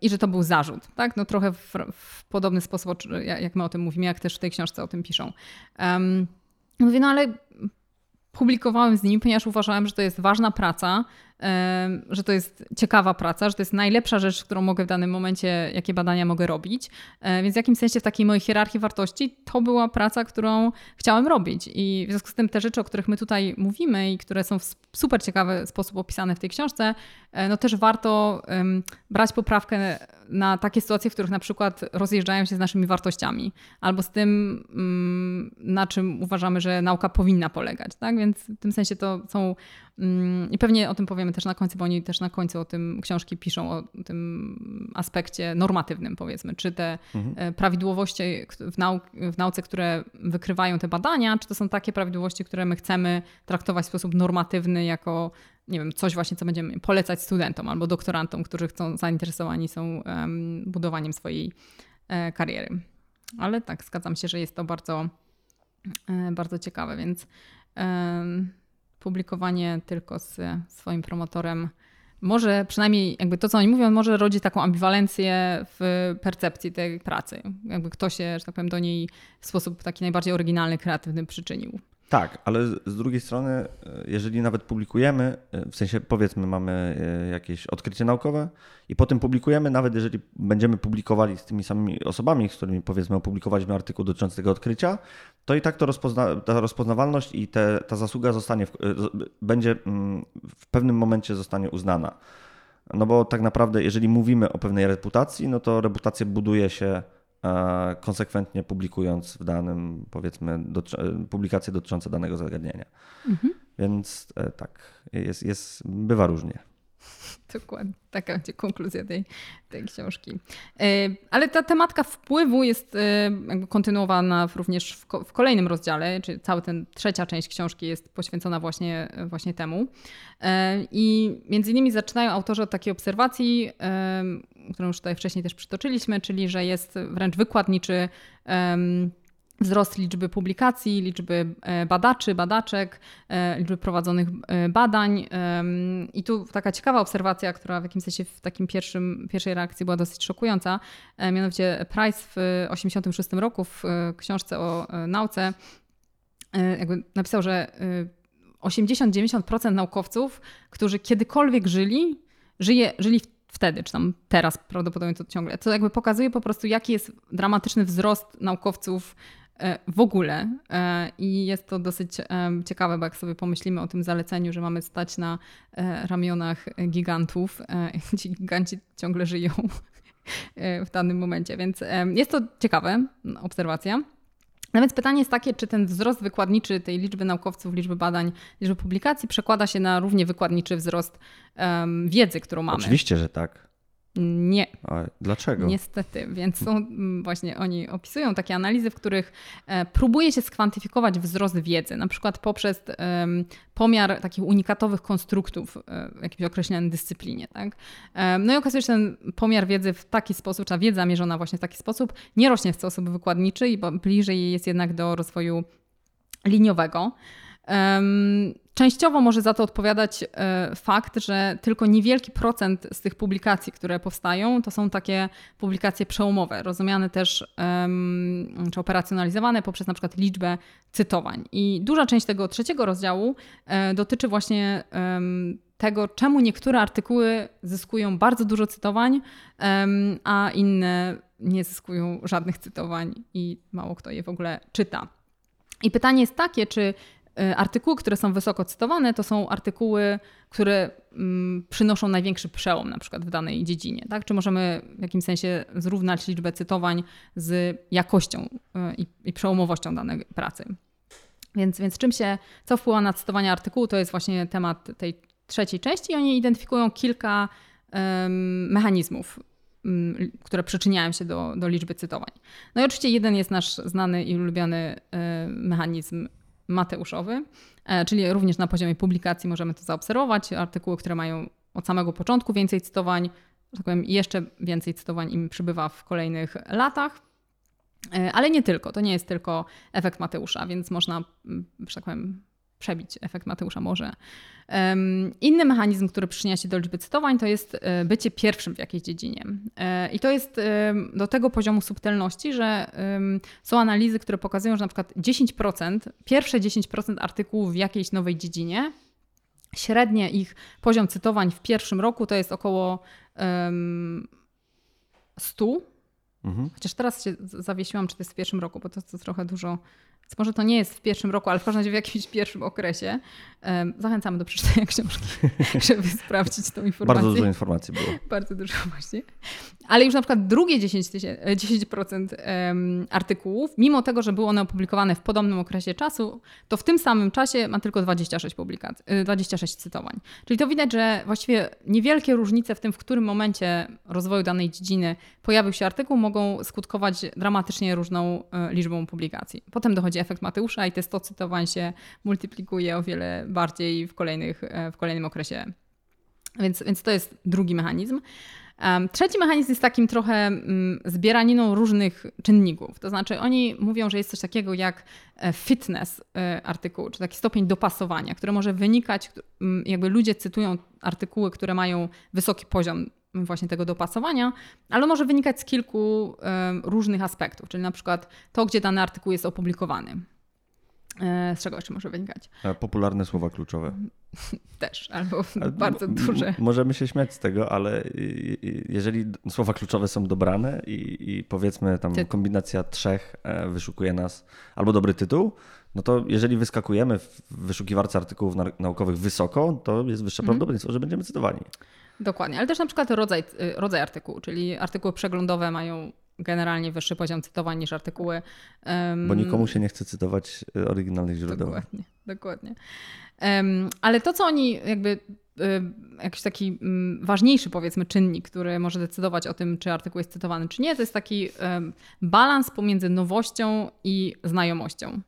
Speaker 1: I że to był zarzut, tak? No trochę w, w, podobny sposób, jak my o tym mówimy, jak też w tej książce o tym piszą. Mówię, no ale publikowałem z nim, ponieważ uważałem, że to jest ważna praca, że to jest ciekawa praca, że to jest najlepsza rzecz, którą mogę w danym momencie, jakie badania mogę robić. Więc w jakimś sensie w takiej mojej hierarchii wartości to była praca, którą chciałem robić. I w związku z tym te rzeczy, o których my tutaj mówimy i które są w super ciekawy sposób opisane w tej książce, e, no też warto brać poprawkę na takie sytuacje, w których na przykład rozjeżdżają się z naszymi wartościami albo z tym, mm, na czym uważamy, że nauka powinna polegać. Tak? Więc w tym sensie to są I pewnie o tym powiemy też na końcu, bo oni też na końcu o tym książki piszą, o tym aspekcie normatywnym, powiedzmy. Czy te mhm. E, prawidłowości w, nau w nauce, które wykrywają te badania, czy to są takie prawidłowości, które my chcemy traktować w sposób normatywny, jako nie wiem, coś właśnie, co będziemy polecać studentom albo doktorantom, którzy chcą, zainteresowani są um, budowaniem swojej e, kariery. Ale tak, zgadzam się, że jest to bardzo, e, bardzo ciekawe, więc publikowanie tylko z swoim promotorem może przynajmniej jakby to, co oni mówią, może rodzi taką ambiwalencję w percepcji tej pracy. Jakby ktoś się, że tak powiem, do niej w sposób taki najbardziej oryginalny, kreatywny przyczynił.
Speaker 2: Tak, ale z drugiej strony, e, jeżeli nawet publikujemy, e, w sensie powiedzmy mamy e, jakieś odkrycie naukowe i potem publikujemy, nawet jeżeli będziemy publikowali z tymi samymi osobami, z którymi powiedzmy opublikowaliśmy artykuł dotyczący tego odkrycia, to i tak to rozpozna, ta rozpoznawalność i te, ta zasługa zostanie, w, będzie mm, w pewnym momencie zostanie uznana. No bo tak naprawdę, jeżeli mówimy o pewnej reputacji, no to reputację buduje się konsekwentnie publikując w danym, powiedzmy, publikacje dotyczące danego zagadnienia. Mhm. Więc e, tak, jest, jest, bywa różnie.
Speaker 1: Dokładnie. Taka będzie konkluzja tej, tej książki. E, ale ta tematka wpływu jest e, kontynuowana również w, w kolejnym rozdziale, czyli cała ten trzecia część książki jest poświęcona właśnie, właśnie temu. E, I między innymi zaczynają autorzy od takiej obserwacji, którą już tutaj wcześniej też przytoczyliśmy, czyli że jest wręcz wykładniczy wzrost liczby publikacji, liczby e, badaczy, badaczek, e, liczby prowadzonych e, badań. I tu taka ciekawa obserwacja, która w jakimś sensie w takim pierwszym, pierwszej reakcji była dosyć szokująca. Mianowicie Price w 1986 roku w książce o nauce jakby napisał, że 80-90% naukowców, którzy kiedykolwiek żyli, żyje, żyli wtedy, czy tam teraz prawdopodobnie to ciągle. To jakby pokazuje po prostu, jaki jest dramatyczny wzrost naukowców w ogóle. E, I jest to dosyć ciekawe, bo jak sobie pomyślimy o tym zaleceniu, że mamy stać na e, ramionach gigantów, ci giganci ciągle żyją w danym momencie, więc jest to ciekawe obserwacja. No więc pytanie jest takie, czy ten wzrost wykładniczy tej liczby naukowców, liczby badań, liczby publikacji przekłada się na równie wykładniczy wzrost um, wiedzy, którą mamy.
Speaker 2: Oczywiście, że tak.
Speaker 1: Nie.
Speaker 2: A dlaczego?
Speaker 1: Niestety, więc są mm, właśnie oni opisują takie analizy, w których e, próbuje się skwantyfikować wzrost wiedzy, na przykład poprzez pomiar takich unikatowych konstruktów e, w jakiejś określonej dyscyplinie. Tak? No i okazuje się, że ten pomiar wiedzy w taki sposób, czy ta wiedza mierzona właśnie w taki sposób nie rośnie w sposób wykładniczy i bliżej jest jednak do rozwoju liniowego. Częściowo może za to odpowiadać e, fakt, że tylko niewielki procent z tych publikacji, które powstają, to są takie publikacje przełomowe, rozumiane też czy operacjonalizowane poprzez na przykład liczbę cytowań. I duża część tego trzeciego rozdziału e, dotyczy właśnie tego, czemu niektóre artykuły zyskują bardzo dużo cytowań, a inne nie zyskują żadnych cytowań i mało kto je w ogóle czyta. I pytanie jest takie, czy artykuły, które są wysoko cytowane, to są artykuły, które mm, przynoszą największy przełom na przykład w danej dziedzinie. Tak? Czy możemy w jakimś sensie zrównać liczbę cytowań z jakością i, i przełomowością danej pracy? Więc, więc czym się, co wpływa na cytowanie artykułu, to jest właśnie temat tej trzeciej części i oni identyfikują kilka um, mechanizmów, um, które przyczyniają się do, do liczby cytowań. No i oczywiście jeden jest nasz znany i ulubiony um, mechanizm mateuszowy, e, czyli również na poziomie publikacji możemy to zaobserwować. Artykuły, które mają od samego początku więcej cytowań, tak powiem, jeszcze więcej cytowań im przybywa w kolejnych latach. E, ale nie tylko, to nie jest tylko efekt Mateusza, więc można, że tak powiem, przebić efekt Mateusza może. Inny mechanizm, który przyczynia się do liczby cytowań, to jest e, bycie pierwszym w jakiejś dziedzinie. E, I to jest do tego poziomu subtelności, że są analizy, które pokazują, że na przykład 10%, pierwsze 10% artykułów w jakiejś nowej dziedzinie, średnie ich poziom cytowań w pierwszym roku to jest około 100. Mhm. Chociaż teraz się zawiesiłam, czy to jest w pierwszym roku, bo to, to trochę dużo może to nie jest w pierwszym roku, ale w każdym razie w jakimś pierwszym okresie. Zachęcamy do przeczytania książki, żeby sprawdzić tą informację.
Speaker 2: Bardzo dużo informacji było.
Speaker 1: Bardzo dużo właśnie. Ale już na przykład drugie 10%, 10% artykułów, mimo tego, że były one opublikowane w podobnym okresie czasu, to w tym samym czasie ma tylko 26 publikacji, 26 cytowań. Czyli to widać, że właściwie niewielkie różnice w tym, w którym momencie rozwoju danej dziedziny pojawił się artykuł, mogą skutkować dramatycznie różną e, liczbą publikacji. Potem dochodzi efekt Mateusza i te 100 cytowań się multiplikuje o wiele bardziej w, kolejnych, e, w kolejnym okresie. Więc, więc to jest drugi mechanizm. Trzeci mechanizm jest takim trochę mm, zbieraniną różnych czynników. To znaczy, oni mówią, że jest coś takiego jak e, fitness e, artykułu, czy taki stopień dopasowania, który może wynikać, jakby ludzie cytują artykuły, które mają wysoki poziom właśnie tego dopasowania, ale może wynikać z kilku różnych aspektów, czyli na przykład to, gdzie dany artykuł jest opublikowany. E, z czego jeszcze może wynikać?
Speaker 2: Popularne słowa kluczowe.
Speaker 1: Też, albo bardzo duże.
Speaker 2: Możemy się śmiać z tego, ale jeżeli słowa kluczowe są dobrane i, i powiedzmy tam Ty... kombinacja trzech e, wyszukuje nas albo dobry tytuł, no to jeżeli wyskakujemy w wyszukiwarce artykułów naukowych wysoko, to jest wyższe mhm. prawdopodobieństwo, że będziemy cytowani.
Speaker 1: Dokładnie, ale też na przykład rodzaj, y, rodzaj artykułu, czyli artykuły przeglądowe mają generalnie wyższy poziom cytowań niż artykuły.
Speaker 2: Um, Bo nikomu się nie chce cytować y, oryginalnych źródeł.
Speaker 1: Dokładnie, dokładnie. Um, ale to, co oni jakby y, jakiś taki um, ważniejszy, powiedzmy, czynnik, który może decydować o tym, czy artykuł jest cytowany, czy nie, to jest taki balans pomiędzy nowością i znajomością.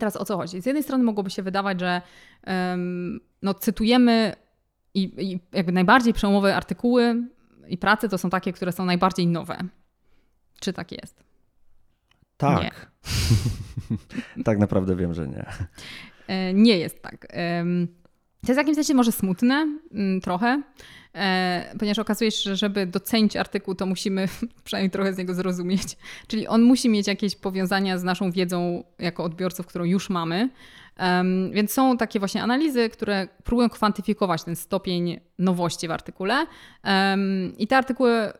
Speaker 1: Teraz o co chodzi? Z jednej strony mogłoby się wydawać, że no, cytujemy i, i jakby najbardziej przełomowe artykuły i prace to są takie, które są najbardziej nowe. Czy tak jest?
Speaker 2: Tak. Tak naprawdę wiem, że nie.
Speaker 1: E, nie jest tak. To jest w jakimś sensie może smutne, mm, trochę, e, ponieważ okazuje się, że żeby docenić artykuł, to musimy przynajmniej trochę z niego zrozumieć. Czyli on musi mieć jakieś powiązania z naszą wiedzą jako odbiorców, którą już mamy. Em, Więc są takie właśnie analizy, które próbują kwantyfikować ten stopień nowości w artykule. Em, I te artykuły,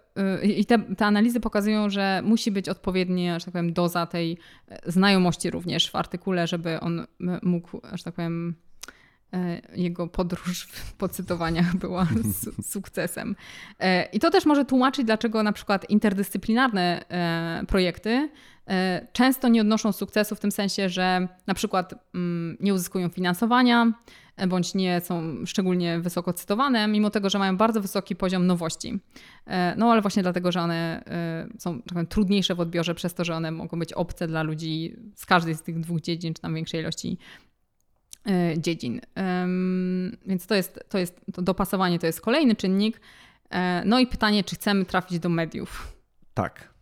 Speaker 1: y, i te, te analizy pokazują, że musi być odpowiednia, że tak powiem, doza tej znajomości również w artykule, żeby on m- mógł, że tak powiem, jego podróż po cytowaniach była su- sukcesem. E, I to też może tłumaczyć, dlaczego na przykład interdyscyplinarne e, projekty e, często nie odnoszą sukcesu w tym sensie, że na przykład mm, nie uzyskują finansowania e, bądź nie są szczególnie wysoko cytowane, mimo tego, że mają bardzo wysoki poziom nowości. E, No ale właśnie dlatego, że one e, są tak trudniejsze w odbiorze, przez to, że one mogą być obce dla ludzi z każdej z tych dwóch dziedzin, czy tam większej ilości e, dziedzin. Em, Więc to jest, to jest to dopasowanie to jest kolejny czynnik. E, No i pytanie, czy chcemy trafić do mediów?
Speaker 2: Tak.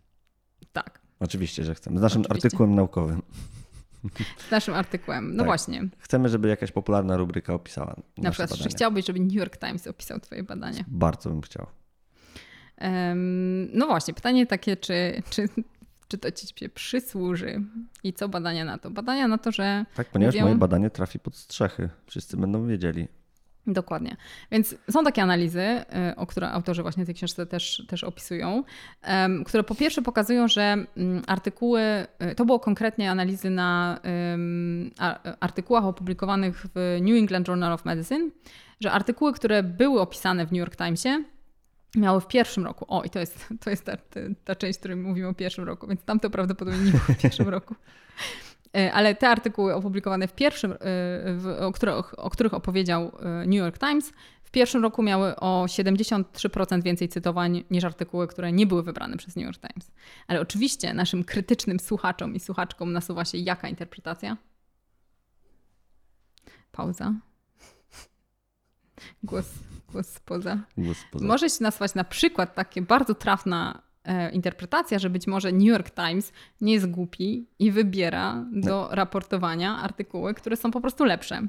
Speaker 1: Tak,
Speaker 2: Oczywiście, że chcemy. Z naszym
Speaker 1: Oczywiście.
Speaker 2: artykułem naukowym.
Speaker 1: z naszym artykułem. No
Speaker 2: Tak.
Speaker 1: właśnie.
Speaker 2: Chcemy, żeby jakaś popularna rubryka opisała.
Speaker 1: Na przykład, czy
Speaker 2: badania.
Speaker 1: chciałbyś, żeby New York Times opisał Twoje badania?
Speaker 2: Bardzo bym chciał.
Speaker 1: No właśnie, pytanie takie, czy, czy, czy to ci się przysłuży i co badania na to? Badania na to, że
Speaker 2: Tak, ponieważ
Speaker 1: Mówią-
Speaker 2: moje badanie trafi pod strzechy. Wszyscy będą wiedzieli.
Speaker 1: Dokładnie. Więc są takie analizy, y, o które autorzy właśnie w tej książce też, też opisują, które po pierwsze pokazują, że mm, artykuły, y, to było konkretnie analizy na artykułach opublikowanych w New England Journal of Medicine, że artykuły, które były opisane w New York Timesie, miały w pierwszym roku, o i to jest, to jest ta, ta, część, w której mówimy o pierwszym roku, więc tam to prawdopodobnie nie było w pierwszym roku. E, Ale te artykuły opublikowane w pierwszym, e, w, o, których, o których opowiedział e, New York Times, w pierwszym roku miały o 73% więcej cytowań niż artykuły, które nie były wybrane przez New York Times. Ale oczywiście naszym krytycznym słuchaczom i słuchaczkom nasuwa się jaka interpretacja? Pauza. Głos, głos spoza.
Speaker 2: Głos poza.
Speaker 1: Może się nasuwać na przykład takie bardzo trafna e, interpretacja, że być może New York Times nie jest głupi i wybiera do raportowania artykuły, które są po prostu lepsze.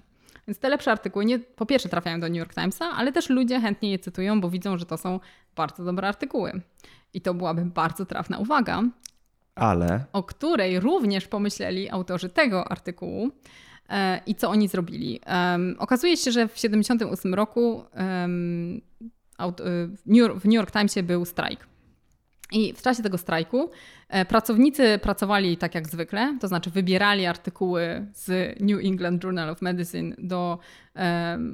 Speaker 1: Więc te lepsze artykuły nie, po pierwsze trafiają do New York Timesa, ale też ludzie chętnie je cytują, bo widzą, że to są bardzo dobre artykuły. I to byłaby bardzo trafna uwaga,
Speaker 2: Ale
Speaker 1: o której również pomyśleli autorzy tego artykułu i co oni zrobili. Okazuje się, że w 1978 roku y, w New York, Timesie był strajk. I w czasie tego strajku e, pracownicy pracowali tak jak zwykle, to znaczy wybierali artykuły z New England Journal of Medicine do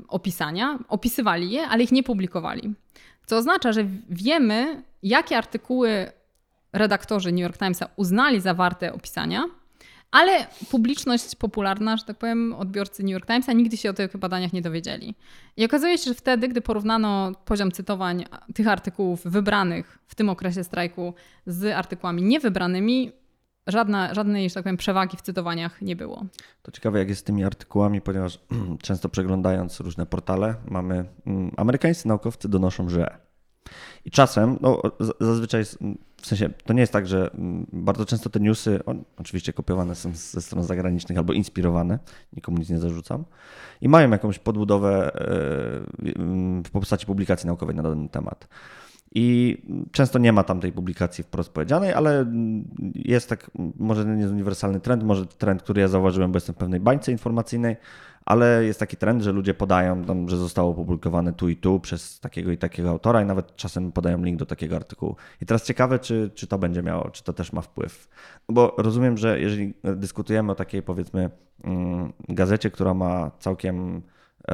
Speaker 1: opisania, opisywali je, ale ich nie publikowali. Co oznacza, że wiemy, jakie artykuły redaktorzy New York Timesa uznali za warte opisania, ale publiczność popularna, że tak powiem, odbiorcy New York Timesa nigdy się o tych badaniach nie dowiedzieli. I okazuje się, że wtedy, gdy porównano poziom cytowań tych artykułów wybranych w tym okresie strajku z artykułami niewybranymi, żadna, żadnej, że tak powiem, przewagi w cytowaniach nie było.
Speaker 2: to ciekawe, jak jest z tymi artykułami, ponieważ często przeglądając różne portale, mamy mm, amerykańscy naukowcy donoszą, że. I czasem, no zazwyczaj, mm, w sensie, to nie jest tak, że mm, bardzo często te newsy, on, oczywiście kopiowane są ze stron zagranicznych albo inspirowane, nikomu nic nie zarzucam, i mają jakąś podbudowę e, w postaci publikacji naukowej na dany temat. I często nie ma tam tej publikacji wprost powiedzianej, ale jest tak, może nie jest uniwersalny trend, może trend, który ja zauważyłem, bo jestem w pewnej bańce informacyjnej, ale jest taki trend, że ludzie podają tam, że zostało opublikowane tu i tu przez takiego i takiego autora i nawet czasem podają link do takiego artykułu. I teraz ciekawe, czy, czy to będzie miało, czy to też ma wpływ. Bo rozumiem, że jeżeli dyskutujemy o takiej powiedzmy mm, gazecie, która ma całkiem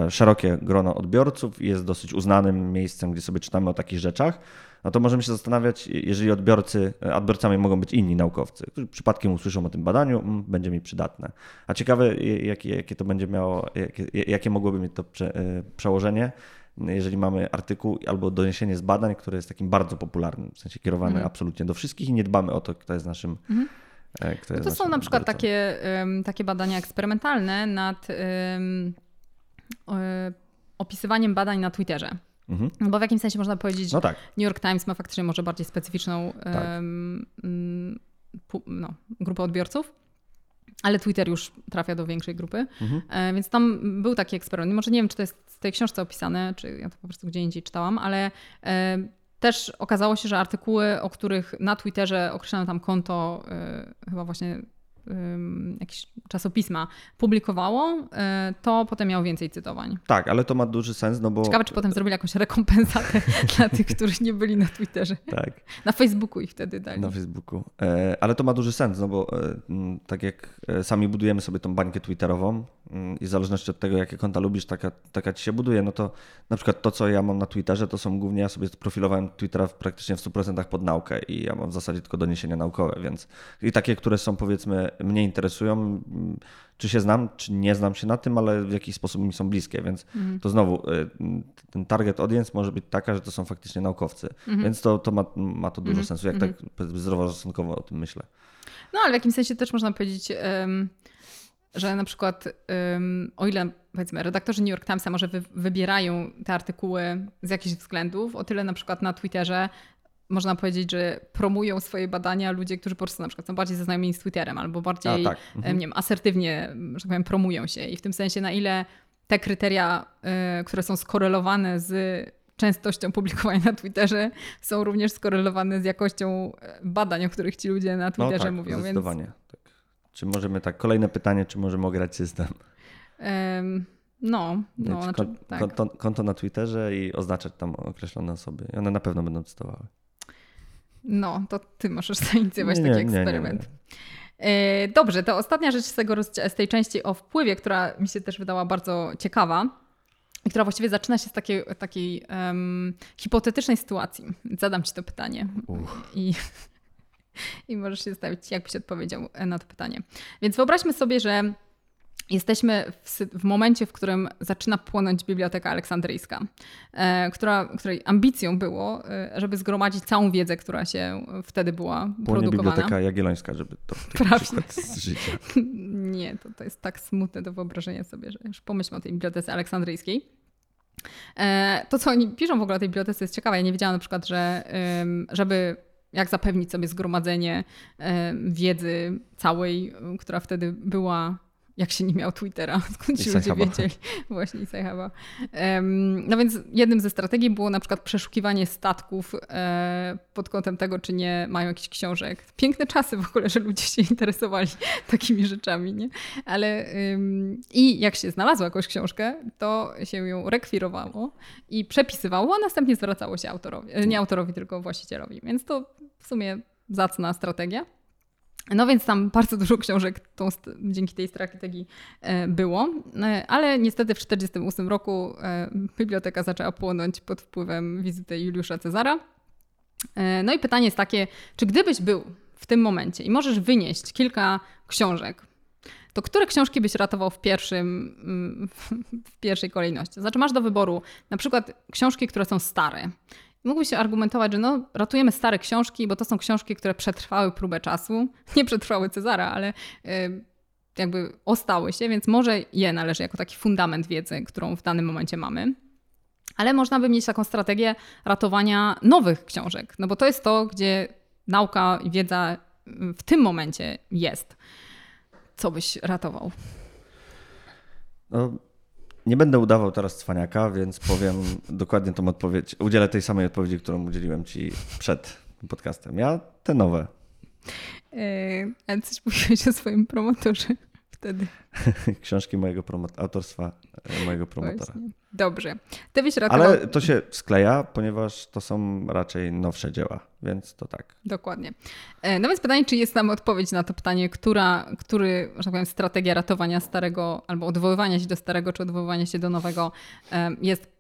Speaker 2: szerokie grono odbiorców i jest dosyć uznanym miejscem, gdzie sobie czytamy o takich rzeczach, no to możemy się zastanawiać, jeżeli odbiorcy, e, odbiorcami mogą być inni naukowcy, którzy przypadkiem usłyszą o tym badaniu, mm, będzie mi przydatne. A ciekawe, jakie, jakie to będzie miało, jakie, jakie mogłoby mieć to prze, e, przełożenie, jeżeli mamy artykuł albo doniesienie z badań, które jest takim bardzo popularnym, w sensie kierowane
Speaker 1: Mhm.
Speaker 2: absolutnie do wszystkich i nie dbamy o to, kto jest naszym. e, Kto
Speaker 1: No
Speaker 2: jest
Speaker 1: to są
Speaker 2: naszym
Speaker 1: na przykład
Speaker 2: odbiorcą.
Speaker 1: takie, takie badania eksperymentalne nad e, opisywaniem badań na Twitterze.
Speaker 2: Mhm.
Speaker 1: Bo w jakimś sensie można powiedzieć,
Speaker 2: No tak,
Speaker 1: New York Times ma faktycznie może bardziej specyficzną
Speaker 2: Tak.
Speaker 1: mm, no, grupę odbiorców. Ale Twitter już trafia do większej grupy,
Speaker 2: Mhm.
Speaker 1: e, więc tam był taki eksperyment. Może nie wiem, czy to jest w tej książce opisane, czy ja to po prostu gdzie indziej czytałam, ale e, też okazało się, że artykuły, o których na Twitterze określono tam konto, e, chyba właśnie jakieś czasopisma publikowało, e, to potem miało więcej cytowań.
Speaker 2: Tak, ale to ma duży sens, no bo...
Speaker 1: Ciekawe, czy potem zrobili jakąś rekompensatę dla tych, którzy nie byli na Twitterze.
Speaker 2: Tak.
Speaker 1: Na Facebooku ich wtedy dali.
Speaker 2: Na Facebooku. E, Ale to ma duży sens, no bo e, tak jak e, sami budujemy sobie tą bańkę Twitterową i w zależności od tego, jakie konta lubisz, taka, taka ci się buduje, no to na przykład to, co ja mam na Twitterze, to są głównie, ja sobie profilowałem Twittera w praktycznie w 100% pod naukę i ja mam w zasadzie tylko doniesienia naukowe, więc i takie, które są powiedzmy mnie interesują, m, czy się znam, czy nie znam się na tym, ale w jakiś sposób mi są bliskie, więc
Speaker 1: Mhm.
Speaker 2: to znowu m, ten target audience może być taka, że to są faktycznie naukowcy,
Speaker 1: Mhm.
Speaker 2: więc to, to ma, ma to dużo sensu, jak tak powiedzmy zdroworozsądkowo o tym myślę.
Speaker 1: No ale w jakimś sensie też można powiedzieć, em, że na przykład em, o ile powiedzmy redaktorzy New York Timesa może wy, wybierają te artykuły z jakichś względów, o tyle na przykład na Twitterze można powiedzieć, że promują swoje badania ludzie, którzy po prostu na przykład są bardziej zaznajomieni z Twitterem albo bardziej
Speaker 2: A, tak. Mhm.
Speaker 1: nie wiem, asertywnie, że tak powiem, promują się i w tym sensie na ile te kryteria, y, które są skorelowane z częstością publikowania na Twitterze, są również skorelowane z jakością e, badań, o których ci ludzie na
Speaker 2: No
Speaker 1: Twitterze
Speaker 2: tak,
Speaker 1: mówią. Więc
Speaker 2: zdecydowanie. Tak. Czy możemy tak, kolejne pytanie, czy możemy ograć system?
Speaker 1: Em, no, no,
Speaker 2: Mieć
Speaker 1: znaczy,
Speaker 2: kon,
Speaker 1: tak.
Speaker 2: konto, konto na Twitterze i oznaczać tam określone osoby. I one na pewno będą cytowały.
Speaker 1: no, to ty możesz zainicjować
Speaker 2: Nie,
Speaker 1: taki
Speaker 2: nie, nie, nie,
Speaker 1: eksperyment.
Speaker 2: nie.
Speaker 1: E, Dobrze, to ostatnia rzecz z, tego, z tej części o wpływie, która mi się też wydała bardzo ciekawa i która właściwie zaczyna się z takiej, takiej em, hipotetycznej sytuacji. Zadam ci to pytanie
Speaker 2: Uff.
Speaker 1: i, i możesz się zastanowić, jak byś odpowiedział na to pytanie. Więc wyobraźmy sobie, że jesteśmy w, w momencie, w którym zaczyna płonąć Biblioteka Aleksandryjska, e, która, której ambicją było, e, żeby zgromadzić całą wiedzę, która się wtedy była
Speaker 2: Płonie
Speaker 1: produkowana.
Speaker 2: Biblioteka Jagiellońska, żeby to przykład z życia.
Speaker 1: Nie, to, to jest tak smutne do wyobrażenia sobie, że już pomyślmy o tej bibliotece aleksandryjskiej. E, To, co oni piszą w ogóle o tej bibliotece jest ciekawe. Ja nie wiedziałam na przykład, że żeby jak zapewnić sobie zgromadzenie em, wiedzy całej, która wtedy była, jak się nie miał Twittera, skąd ci ludzie wiedzieli. Właśnie i Sci-Huba. Em, No więc jednym ze strategii było na przykład przeszukiwanie statków e, pod kątem tego, czy nie mają jakichś książek. Piękne czasy w ogóle, że ludzie się interesowali takimi rzeczami, nie? Ale i jak się znalazło jakąś książkę, to się ją rekwirowało i przepisywało, a następnie zwracało się autorowi, e, nie autorowi, tylko właścicielowi. Więc to w sumie zacna strategia. No więc tam bardzo dużo książek tą, dzięki tej strategii e, było, E, ale niestety w 1948 roku e, biblioteka zaczęła płonąć pod wpływem wizyty Juliusza Cezara. No i pytanie jest takie, czy gdybyś był w tym momencie i możesz wynieść kilka książek, to które książki byś ratował w, pierwszym, mm, w pierwszej kolejności? Znaczy masz do wyboru na przykład książki, które są stare. Mógłbyś się argumentować, że no, ratujemy stare książki, bo to są książki, które przetrwały próbę czasu. Nie przetrwały Cezara, ale y, jakby ostały się, więc może je należy jako taki fundament wiedzy, którą w danym momencie mamy. Ale można by mieć taką strategię ratowania nowych książek, no bo to jest to, gdzie nauka i wiedza y, w tym momencie jest. Co byś ratował?
Speaker 2: No, nie będę udawał teraz cwaniaka, więc powiem dokładnie tą odpowiedź. Udzielę tej samej odpowiedzi, którą udzieliłem ci przed podcastem. Ja te nowe.
Speaker 1: Yy, ale coś mówiłeś o swoim promotorze wtedy.
Speaker 2: Książki mojego promo- autorstwa e, mojego promotora.
Speaker 1: Właśnie. Dobrze. Ty byś ratował...
Speaker 2: Ale to się skleja, ponieważ to są raczej nowsze dzieła, więc to tak.
Speaker 1: Dokładnie. E, No więc pytanie, czy jest nam odpowiedź na to pytanie, która, który, że tak powiem, strategia ratowania starego albo odwoływania się do starego, czy odwoływania się do nowego em, jest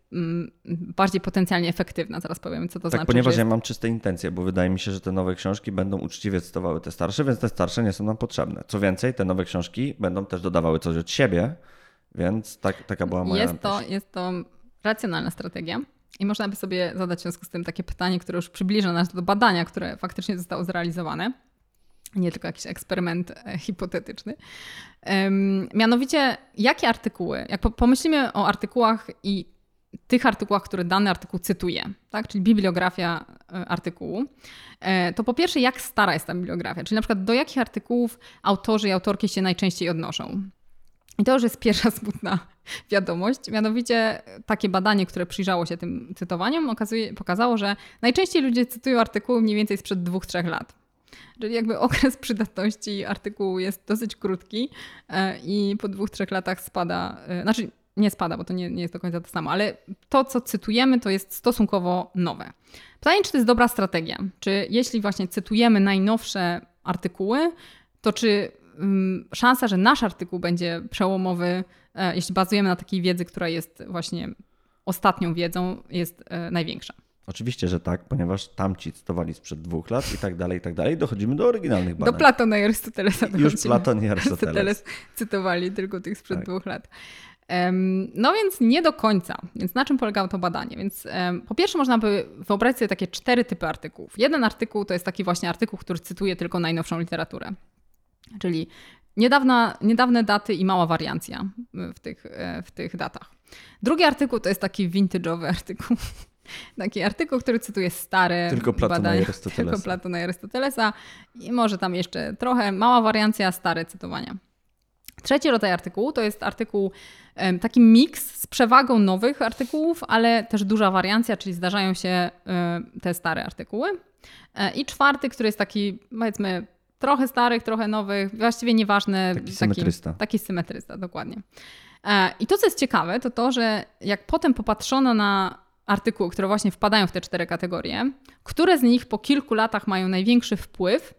Speaker 1: bardziej potencjalnie efektywna. Zaraz powiem, co to
Speaker 2: Tak,
Speaker 1: znaczy.
Speaker 2: ponieważ
Speaker 1: że
Speaker 2: ja
Speaker 1: jest...
Speaker 2: mam czyste intencje, bo wydaje mi się, że te nowe książki będą uczciwie cytowały te starsze, więc te starsze nie są nam potrzebne. Co więcej, te nowe książki będą też dodawały coś od siebie, więc tak, taka była moja
Speaker 1: jest, to,
Speaker 2: też.
Speaker 1: jest to racjonalna strategia. I można by sobie zadać w związku z tym takie pytanie, które już przybliża nas do badania, które faktycznie zostało zrealizowane. Nie tylko jakiś eksperyment e, hipotetyczny. Mianowicie, jakie artykuły, jak po- pomyślimy o artykułach i tych artykułach, które dany artykuł cytuje, tak? czyli bibliografia e, artykułu, e, to po pierwsze, jak stara jest ta bibliografia, czyli na przykład do jakich artykułów autorzy i autorki się najczęściej odnoszą. I to już jest pierwsza smutna wiadomość. Mianowicie takie badanie, które przyjrzało się tym cytowaniom, okazuje, pokazało, że najczęściej ludzie cytują artykuły mniej więcej sprzed dwóch, trzech lat. Czyli jakby okres przydatności artykułu jest dosyć krótki e, i po dwóch, trzech latach spada, znaczy nie spada, bo to nie, nie jest do końca to samo, ale to, co cytujemy, to jest stosunkowo nowe. Pytanie, czy to jest dobra strategia? Czy jeśli właśnie cytujemy najnowsze artykuły, to czy um, szansa, że nasz artykuł będzie przełomowy, e, jeśli bazujemy na takiej wiedzy, która jest właśnie ostatnią wiedzą, jest e, największa?
Speaker 2: Oczywiście, że tak, ponieważ tamci cytowali sprzed dwóch lat i tak dalej, i tak dalej. Dochodzimy do oryginalnych badań.
Speaker 1: Do Platona i Arystotelesa
Speaker 2: Już Platon i Arystoteles.
Speaker 1: Arystoteles cytowali tylko tych sprzed tak. dwóch lat. No więc nie do końca. Więc na czym polegało to badanie? Więc po pierwsze można by wyobrazić sobie takie cztery typy artykułów. Jeden artykuł to jest taki właśnie artykuł, który cytuje tylko najnowszą literaturę. Czyli niedawna, niedawne daty i mała wariancja w tych, e, w tych datach. Drugi artykuł to jest taki vintage'owy artykuł. Taki artykuł, który cytuje stare
Speaker 2: tylko Platona badania, i Arystotelesa.
Speaker 1: tylko Platona i Arystotelesa i może tam jeszcze trochę mała wariancja, stare cytowania. Trzeci rodzaj artykułu to jest artykuł, taki miks z przewagą nowych artykułów, ale też duża wariancja, czyli zdarzają się te stare artykuły. E, I czwarty, który jest taki, powiedzmy, trochę starych, trochę nowych, właściwie nieważne.
Speaker 2: Taki symetrysta.
Speaker 1: Taki, taki symetrysta, dokładnie. E, I to, co jest ciekawe, to to, że jak potem popatrzono na artykuły, które właśnie wpadają w te cztery kategorie, które z nich po kilku latach mają największy wpływ,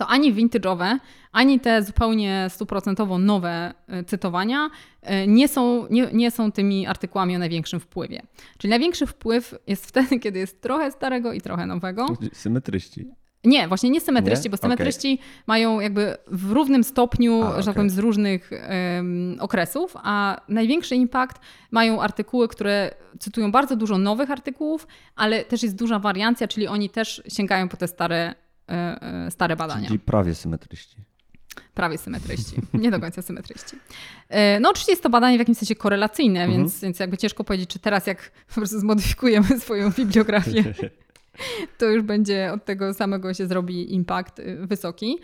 Speaker 1: to ani vintage'owe, ani te zupełnie stuprocentowo nowe e, cytowania e, nie są, nie, nie są tymi artykułami o największym wpływie. Czyli największy wpływ jest wtedy, kiedy jest trochę starego i trochę nowego.
Speaker 2: Symetryści.
Speaker 1: Nie, właśnie nie symetryści, nie? bo symetryści okay. mają jakby w równym stopniu, a, że tak powiem, z różnych um, okresów, a największy impact mają artykuły, które cytują bardzo dużo nowych artykułów, ale też jest duża wariancja, czyli oni też sięgają po te stare stare badania.
Speaker 2: Czyli prawie symetryści.
Speaker 1: Prawie symetryści, nie do końca symetryści. E, no oczywiście jest to badanie w jakimś sensie korelacyjne, mhm. więc, więc jakby ciężko powiedzieć, czy teraz jak po prostu zmodyfikujemy swoją bibliografię, to już będzie od tego samego się zrobi impact y, wysoki.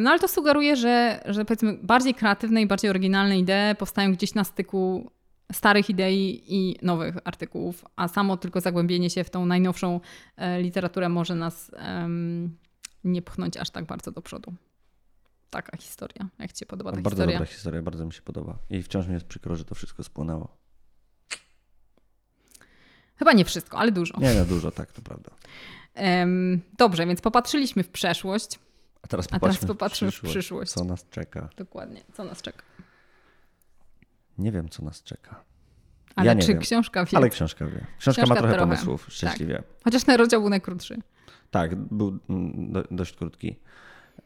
Speaker 1: No ale to sugeruje, że, że powiedzmy bardziej kreatywne i bardziej oryginalne idee powstają gdzieś na styku starych idei i nowych artykułów, a samo tylko zagłębienie się w tą najnowszą literaturę może nas um, nie pchnąć aż tak bardzo do przodu. Taka historia. Jak ci się podoba ta
Speaker 2: bardzo
Speaker 1: historia?
Speaker 2: Bardzo dobra historia, bardzo mi się podoba. I wciąż mi jest przykro, że to wszystko spłynęło.
Speaker 1: Chyba nie wszystko, ale dużo.
Speaker 2: Nie, nie dużo, tak, to prawda.
Speaker 1: Dobrze, więc popatrzyliśmy w przeszłość.
Speaker 2: A teraz popatrzmy, a teraz
Speaker 1: popatrzmy w, przyszłość. w przyszłość.
Speaker 2: Co nas czeka?
Speaker 1: Dokładnie, co nas czeka.
Speaker 2: Nie wiem, co nas czeka.
Speaker 1: Ale
Speaker 2: ja
Speaker 1: czy
Speaker 2: wiem.
Speaker 1: książka wie?
Speaker 2: Ale książka wie. Książka, książka ma trochę, trochę, pomysłów, szczęśliwie. Tak.
Speaker 1: Chociaż ten rozdział był najkrótszy.
Speaker 2: Tak, był mm, do, dość krótki.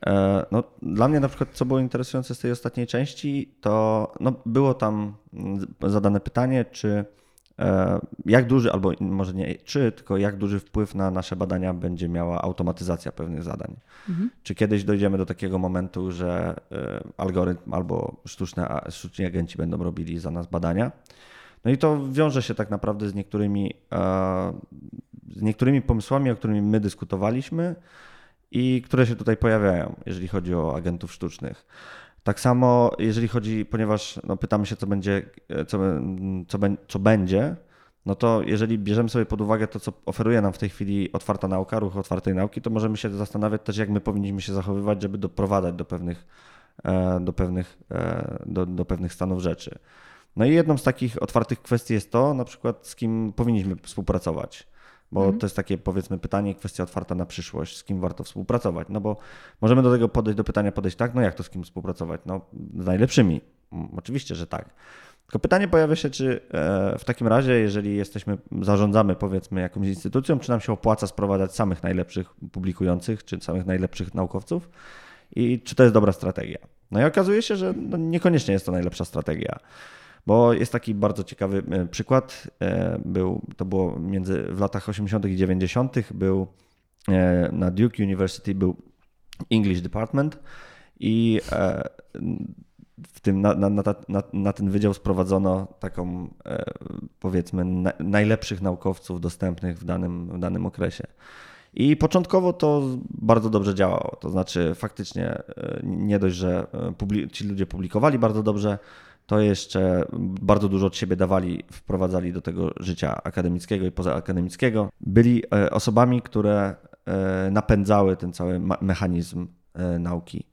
Speaker 2: E, no, dla mnie na przykład, co było interesujące z tej ostatniej części, to no, było tam mm, zadane pytanie, czy e, jak duży, albo może nie czy, tylko jak duży wpływ na nasze badania będzie miała automatyzacja pewnych zadań. Mhm. Czy kiedyś dojdziemy do takiego momentu, że e, algorytm albo sztuczne, sztuczni agenci będą robili za nas badania? No i to wiąże się tak naprawdę z niektórymi, z niektórymi pomysłami, o którymi my dyskutowaliśmy i które się tutaj pojawiają, jeżeli chodzi o agentów sztucznych. Tak samo, jeżeli chodzi, ponieważ no, pytamy się, co będzie, co, co, co będzie, no to jeżeli bierzemy sobie pod uwagę to, co oferuje nam w tej chwili otwarta nauka, ruch otwartej nauki, to możemy się zastanawiać też, jak my powinniśmy się zachowywać, żeby doprowadzać do pewnych, e, do pewnych, e, do, do pewnych stanów rzeczy. No i jedną z takich otwartych kwestii jest to, na przykład z kim powinniśmy współpracować. Bo mhm. to jest takie, powiedzmy, pytanie, kwestia otwarta na przyszłość, z kim warto współpracować. No bo możemy do tego podejść, do pytania podejść tak, no jak to z kim współpracować? No z najlepszymi. Mm, oczywiście, że tak. Tylko pytanie pojawia się, czy e, w takim razie, jeżeli jesteśmy, zarządzamy powiedzmy jakąś instytucją, czy nam się opłaca sprowadzać samych najlepszych publikujących, czy samych najlepszych naukowców i czy to jest dobra strategia. No i okazuje się, że no niekoniecznie jest to najlepsza strategia. Bo jest taki bardzo ciekawy e, przykład. E, był, to było między w latach 80. i 90. był e, na Duke University był English Department i w tym, na, na, na, na, ten wydział sprowadzono taką, powiedzmy, na, najlepszych naukowców dostępnych w danym, w danym okresie. I początkowo to bardzo dobrze działało. To znaczy, faktycznie nie dość, że ci ludzie publikowali bardzo dobrze, to jeszcze bardzo dużo od siebie dawali, wprowadzali do tego życia akademickiego i pozaakademickiego. Byli osobami, które napędzały ten cały mechanizm nauki.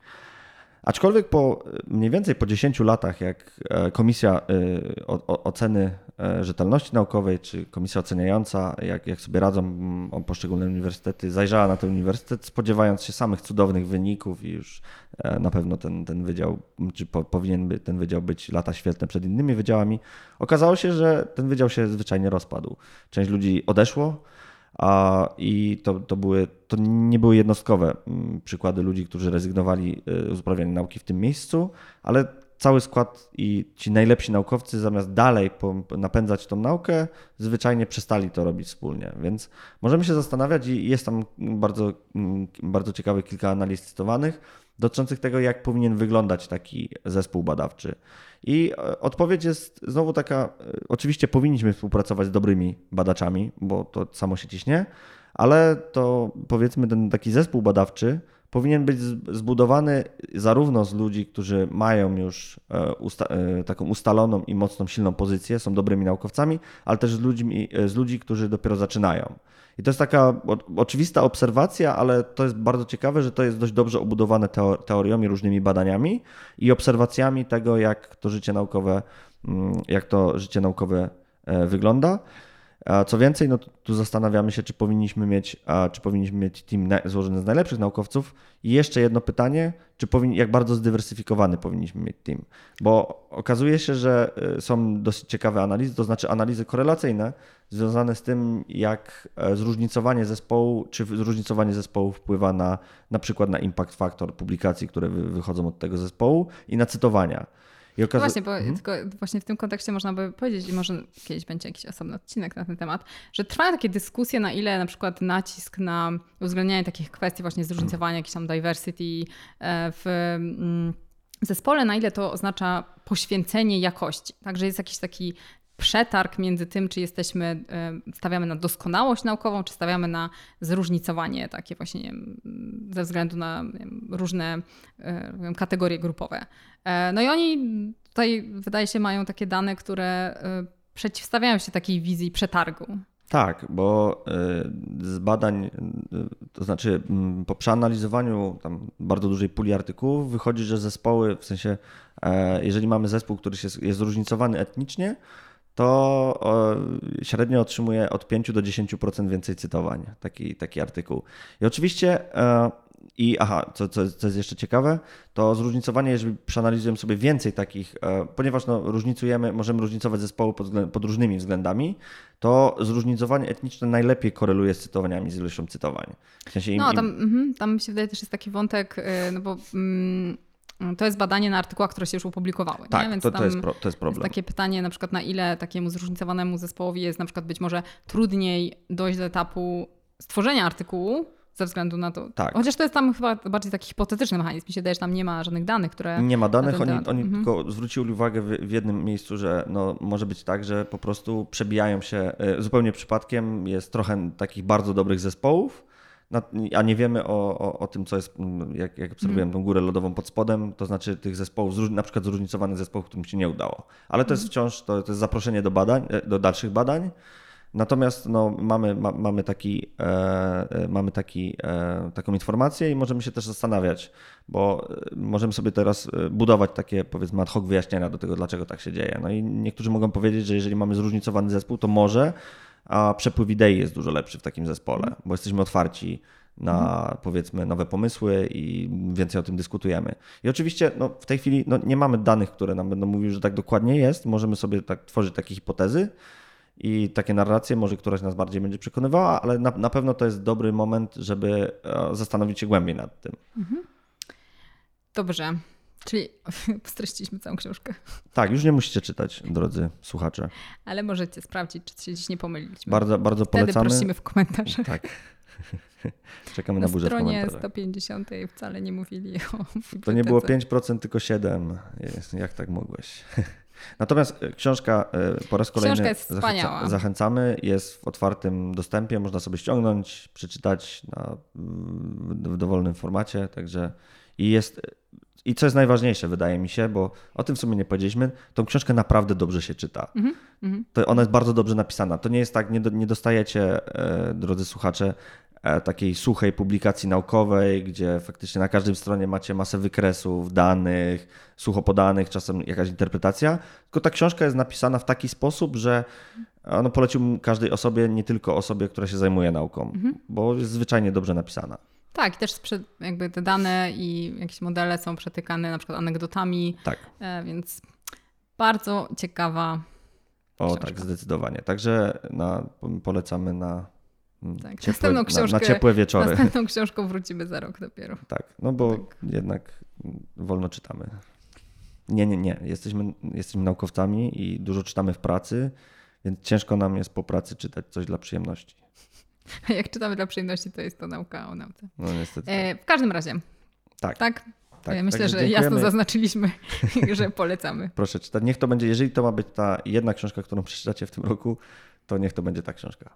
Speaker 2: Aczkolwiek po mniej więcej po 10 latach, jak e, komisja e, oceny e, rzetelności naukowej, czy komisja oceniająca, jak, jak sobie radzą poszczególne uniwersytety, zajrzała na ten uniwersytet, spodziewając się samych cudownych wyników i już na pewno ten, ten wydział, czy po, powinien by ten wydział być lata świetne przed innymi wydziałami, okazało się, że ten wydział się zwyczajnie rozpadł. Część ludzi odeszło, a, I to, to, były, to nie były jednostkowe przykłady ludzi, którzy rezygnowali y, z uprawiania nauki w tym miejscu, ale cały skład i ci najlepsi naukowcy zamiast dalej napędzać tą naukę, zwyczajnie przestali to robić wspólnie. Więc możemy się zastanawiać i jest tam bardzo, mm, bardzo ciekawe kilka analiz cytowanych dotyczących tego, jak powinien wyglądać taki zespół badawczy. I e, odpowiedź jest znowu taka, e, oczywiście powinniśmy współpracować z dobrymi badaczami, bo to samo się ciśnie, ale to powiedzmy ten taki zespół badawczy powinien być zbudowany zarówno z ludzi, którzy mają już e, usta taką ustaloną i mocną, silną pozycję, są dobrymi naukowcami, ale też z, ludźmi, z ludzi, którzy dopiero zaczynają. I to jest taka oczywista obserwacja, ale to jest bardzo ciekawe, że to jest dość dobrze obudowane teorią i różnymi badaniami i obserwacjami tego, jak to życie naukowe, mm, jak to życie naukowe e, wygląda. Co więcej, no tu zastanawiamy się, czy powinniśmy mieć, czy powinniśmy mieć team złożony z najlepszych naukowców. I jeszcze jedno pytanie, czy jak bardzo zdywersyfikowany powinniśmy mieć team? Bo okazuje się, że y, są dosyć ciekawe analizy, to znaczy analizy korelacyjne związane z tym, jak e, zróżnicowanie zespołu, czy zróżnicowanie zespołu wpływa na na przykład na impact factor publikacji, które wychodzą od tego zespołu i na cytowania.
Speaker 1: I. No właśnie, bo mhm. tylko właśnie w tym kontekście można by powiedzieć, i może kiedyś będzie jakiś osobny odcinek na ten temat, że trwają takie dyskusje, na ile na przykład nacisk na uwzględnianie takich kwestii właśnie zróżnicowania, jakiejś tam diversity e, w mm, zespole, na ile to oznacza poświęcenie jakości. Także jest jakiś taki przetarg między tym, czy jesteśmy, e, stawiamy na doskonałość naukową, czy stawiamy na zróżnicowanie takie właśnie wiem, ze względu na wiem, różne e, wiem, kategorie grupowe. E, no i oni tutaj wydaje się mają takie dane, które przeciwstawiają się takiej wizji przetargu.
Speaker 2: Tak, bo z badań, to znaczy po przeanalizowaniu tam bardzo dużej puli artykułów wychodzi, że zespoły, w sensie jeżeli mamy zespół, który jest, jest zróżnicowany etnicznie, to średnio otrzymuje od 5 do 10% więcej cytowań taki, taki artykuł. I oczywiście, e, i aha, co, co, co jest jeszcze ciekawe, to zróżnicowanie, jeżeli przeanalizujemy sobie więcej takich, e, ponieważ no, różnicujemy, możemy różnicować zespoły pod, pod różnymi względami, to zróżnicowanie etniczne najlepiej koreluje z cytowaniami, z ilością cytowań.
Speaker 1: W sensie im, no, tam, im... Mhm, tam się wydaje też jest taki wątek, y, no bo mm, to jest badanie na artykułach, które się już opublikowały.
Speaker 2: Tak,
Speaker 1: nie?
Speaker 2: Więc to, to, jest pro, to jest problem.
Speaker 1: Jest takie pytanie, na przykład na ile takiemu zróżnicowanemu zespołowi jest na przykład być może trudniej dojść do etapu stworzenia artykułu, ze względu na to. Tak. Chociaż to jest tam chyba bardziej taki hipotetyczny mechanizm. Mi się wydaje, że tam nie ma żadnych danych, które.
Speaker 2: Nie ma danych. Oni, oni mhm. tylko zwrócili uwagę w, w, jednym miejscu, że no, może być tak, że po prostu przebijają się e, zupełnie przypadkiem. Jest trochę takich bardzo dobrych zespołów a nie wiemy o, o, o tym, co jest, jak, jak obserwujemy mm. tą górę lodową pod spodem, to znaczy tych zespołów, na przykład zróżnicowanych zespołów, którym się nie udało. Ale to jest mm. wciąż, to, to jest zaproszenie do badań, e, do dalszych badań. Natomiast no, mamy, ma, mamy, taki, e, e, mamy taki, e, taką informację i możemy się też zastanawiać, bo e, możemy sobie teraz budować takie powiedzmy ad hoc wyjaśnienia do tego, dlaczego tak się dzieje. No i niektórzy mogą powiedzieć, że jeżeli mamy zróżnicowany zespół, to może a przepływ idei jest dużo lepszy w takim zespole, bo jesteśmy otwarci na mhm. powiedzmy nowe pomysły i więcej o tym dyskutujemy. I oczywiście no, w tej chwili no, nie mamy danych, które nam będą mówiły, że tak dokładnie jest. Możemy sobie tak tworzyć takie hipotezy i takie narracje, może któraś nas bardziej będzie przekonywała, ale na, na pewno to jest dobry moment, żeby e, zastanowić się głębiej nad tym. Mhm.
Speaker 1: Dobrze. Czyli streściliśmy całą książkę.
Speaker 2: Tak, już nie musicie czytać, drodzy słuchacze.
Speaker 1: Ale możecie sprawdzić, czy się dziś nie pomyliliśmy.
Speaker 2: Bardzo, bardzo
Speaker 1: Wtedy
Speaker 2: polecamy.
Speaker 1: prosimy w komentarzach.
Speaker 2: Tak. Czekamy
Speaker 1: Na
Speaker 2: na burzę w
Speaker 1: stronie
Speaker 2: komentarzach.
Speaker 1: 150 wcale nie mówili o
Speaker 2: To nie było
Speaker 1: bibliotece.
Speaker 2: 5%, tylko 7%. Jest, Jak tak mogłeś? Natomiast e, książka e, po raz kolejny
Speaker 1: Książka jest wspaniała.
Speaker 2: zachęcamy. Jest w otwartym dostępie, można sobie ściągnąć, przeczytać na, w w dowolnym formacie. Także i jest. I co jest najważniejsze, wydaje mi się, bo o tym w sumie nie powiedzieliśmy, tą książkę naprawdę dobrze się czyta.
Speaker 1: Mhm,
Speaker 2: To ona jest bardzo dobrze napisana. To nie jest tak, nie, do, nie dostajecie, e, drodzy słuchacze, e, takiej suchej publikacji naukowej, gdzie faktycznie na każdej stronie macie masę wykresów, danych, sucho podanych, czasem jakaś interpretacja. Tylko ta książka jest napisana w taki sposób, że no, poleciłbym każdej osobie, nie tylko osobie, która się zajmuje nauką, bo jest zwyczajnie dobrze napisana.
Speaker 1: Tak, i też jakby te dane i jakieś modele są przetykane na przykład anegdotami,
Speaker 2: Tak.
Speaker 1: e, więc bardzo ciekawa.
Speaker 2: O
Speaker 1: Książka.
Speaker 2: tak, zdecydowanie. Także na, polecamy na, mm,
Speaker 1: Tak,
Speaker 2: ciepłe,
Speaker 1: następną
Speaker 2: na, na
Speaker 1: książkę-
Speaker 2: ciepłe wieczory.
Speaker 1: Następną książką wrócimy za rok dopiero.
Speaker 2: Tak, no bo
Speaker 1: Tak.
Speaker 2: jednak wolno czytamy. Nie, nie, nie. Jesteśmy, jesteśmy naukowcami i dużo czytamy w pracy, więc ciężko nam jest po pracy czytać coś dla przyjemności.
Speaker 1: Jak czytamy dla przyjemności, to jest to nauka o nauce.
Speaker 2: No niestety.
Speaker 1: E, w każdym razie,
Speaker 2: tak,
Speaker 1: tak?
Speaker 2: tak.
Speaker 1: Myślę, że
Speaker 2: dziękujemy.
Speaker 1: jasno zaznaczyliśmy, że polecamy.
Speaker 2: Proszę czytać. Niech to będzie, jeżeli to ma być ta jedna książka, którą przeczytacie w tym roku, to niech to będzie ta książka.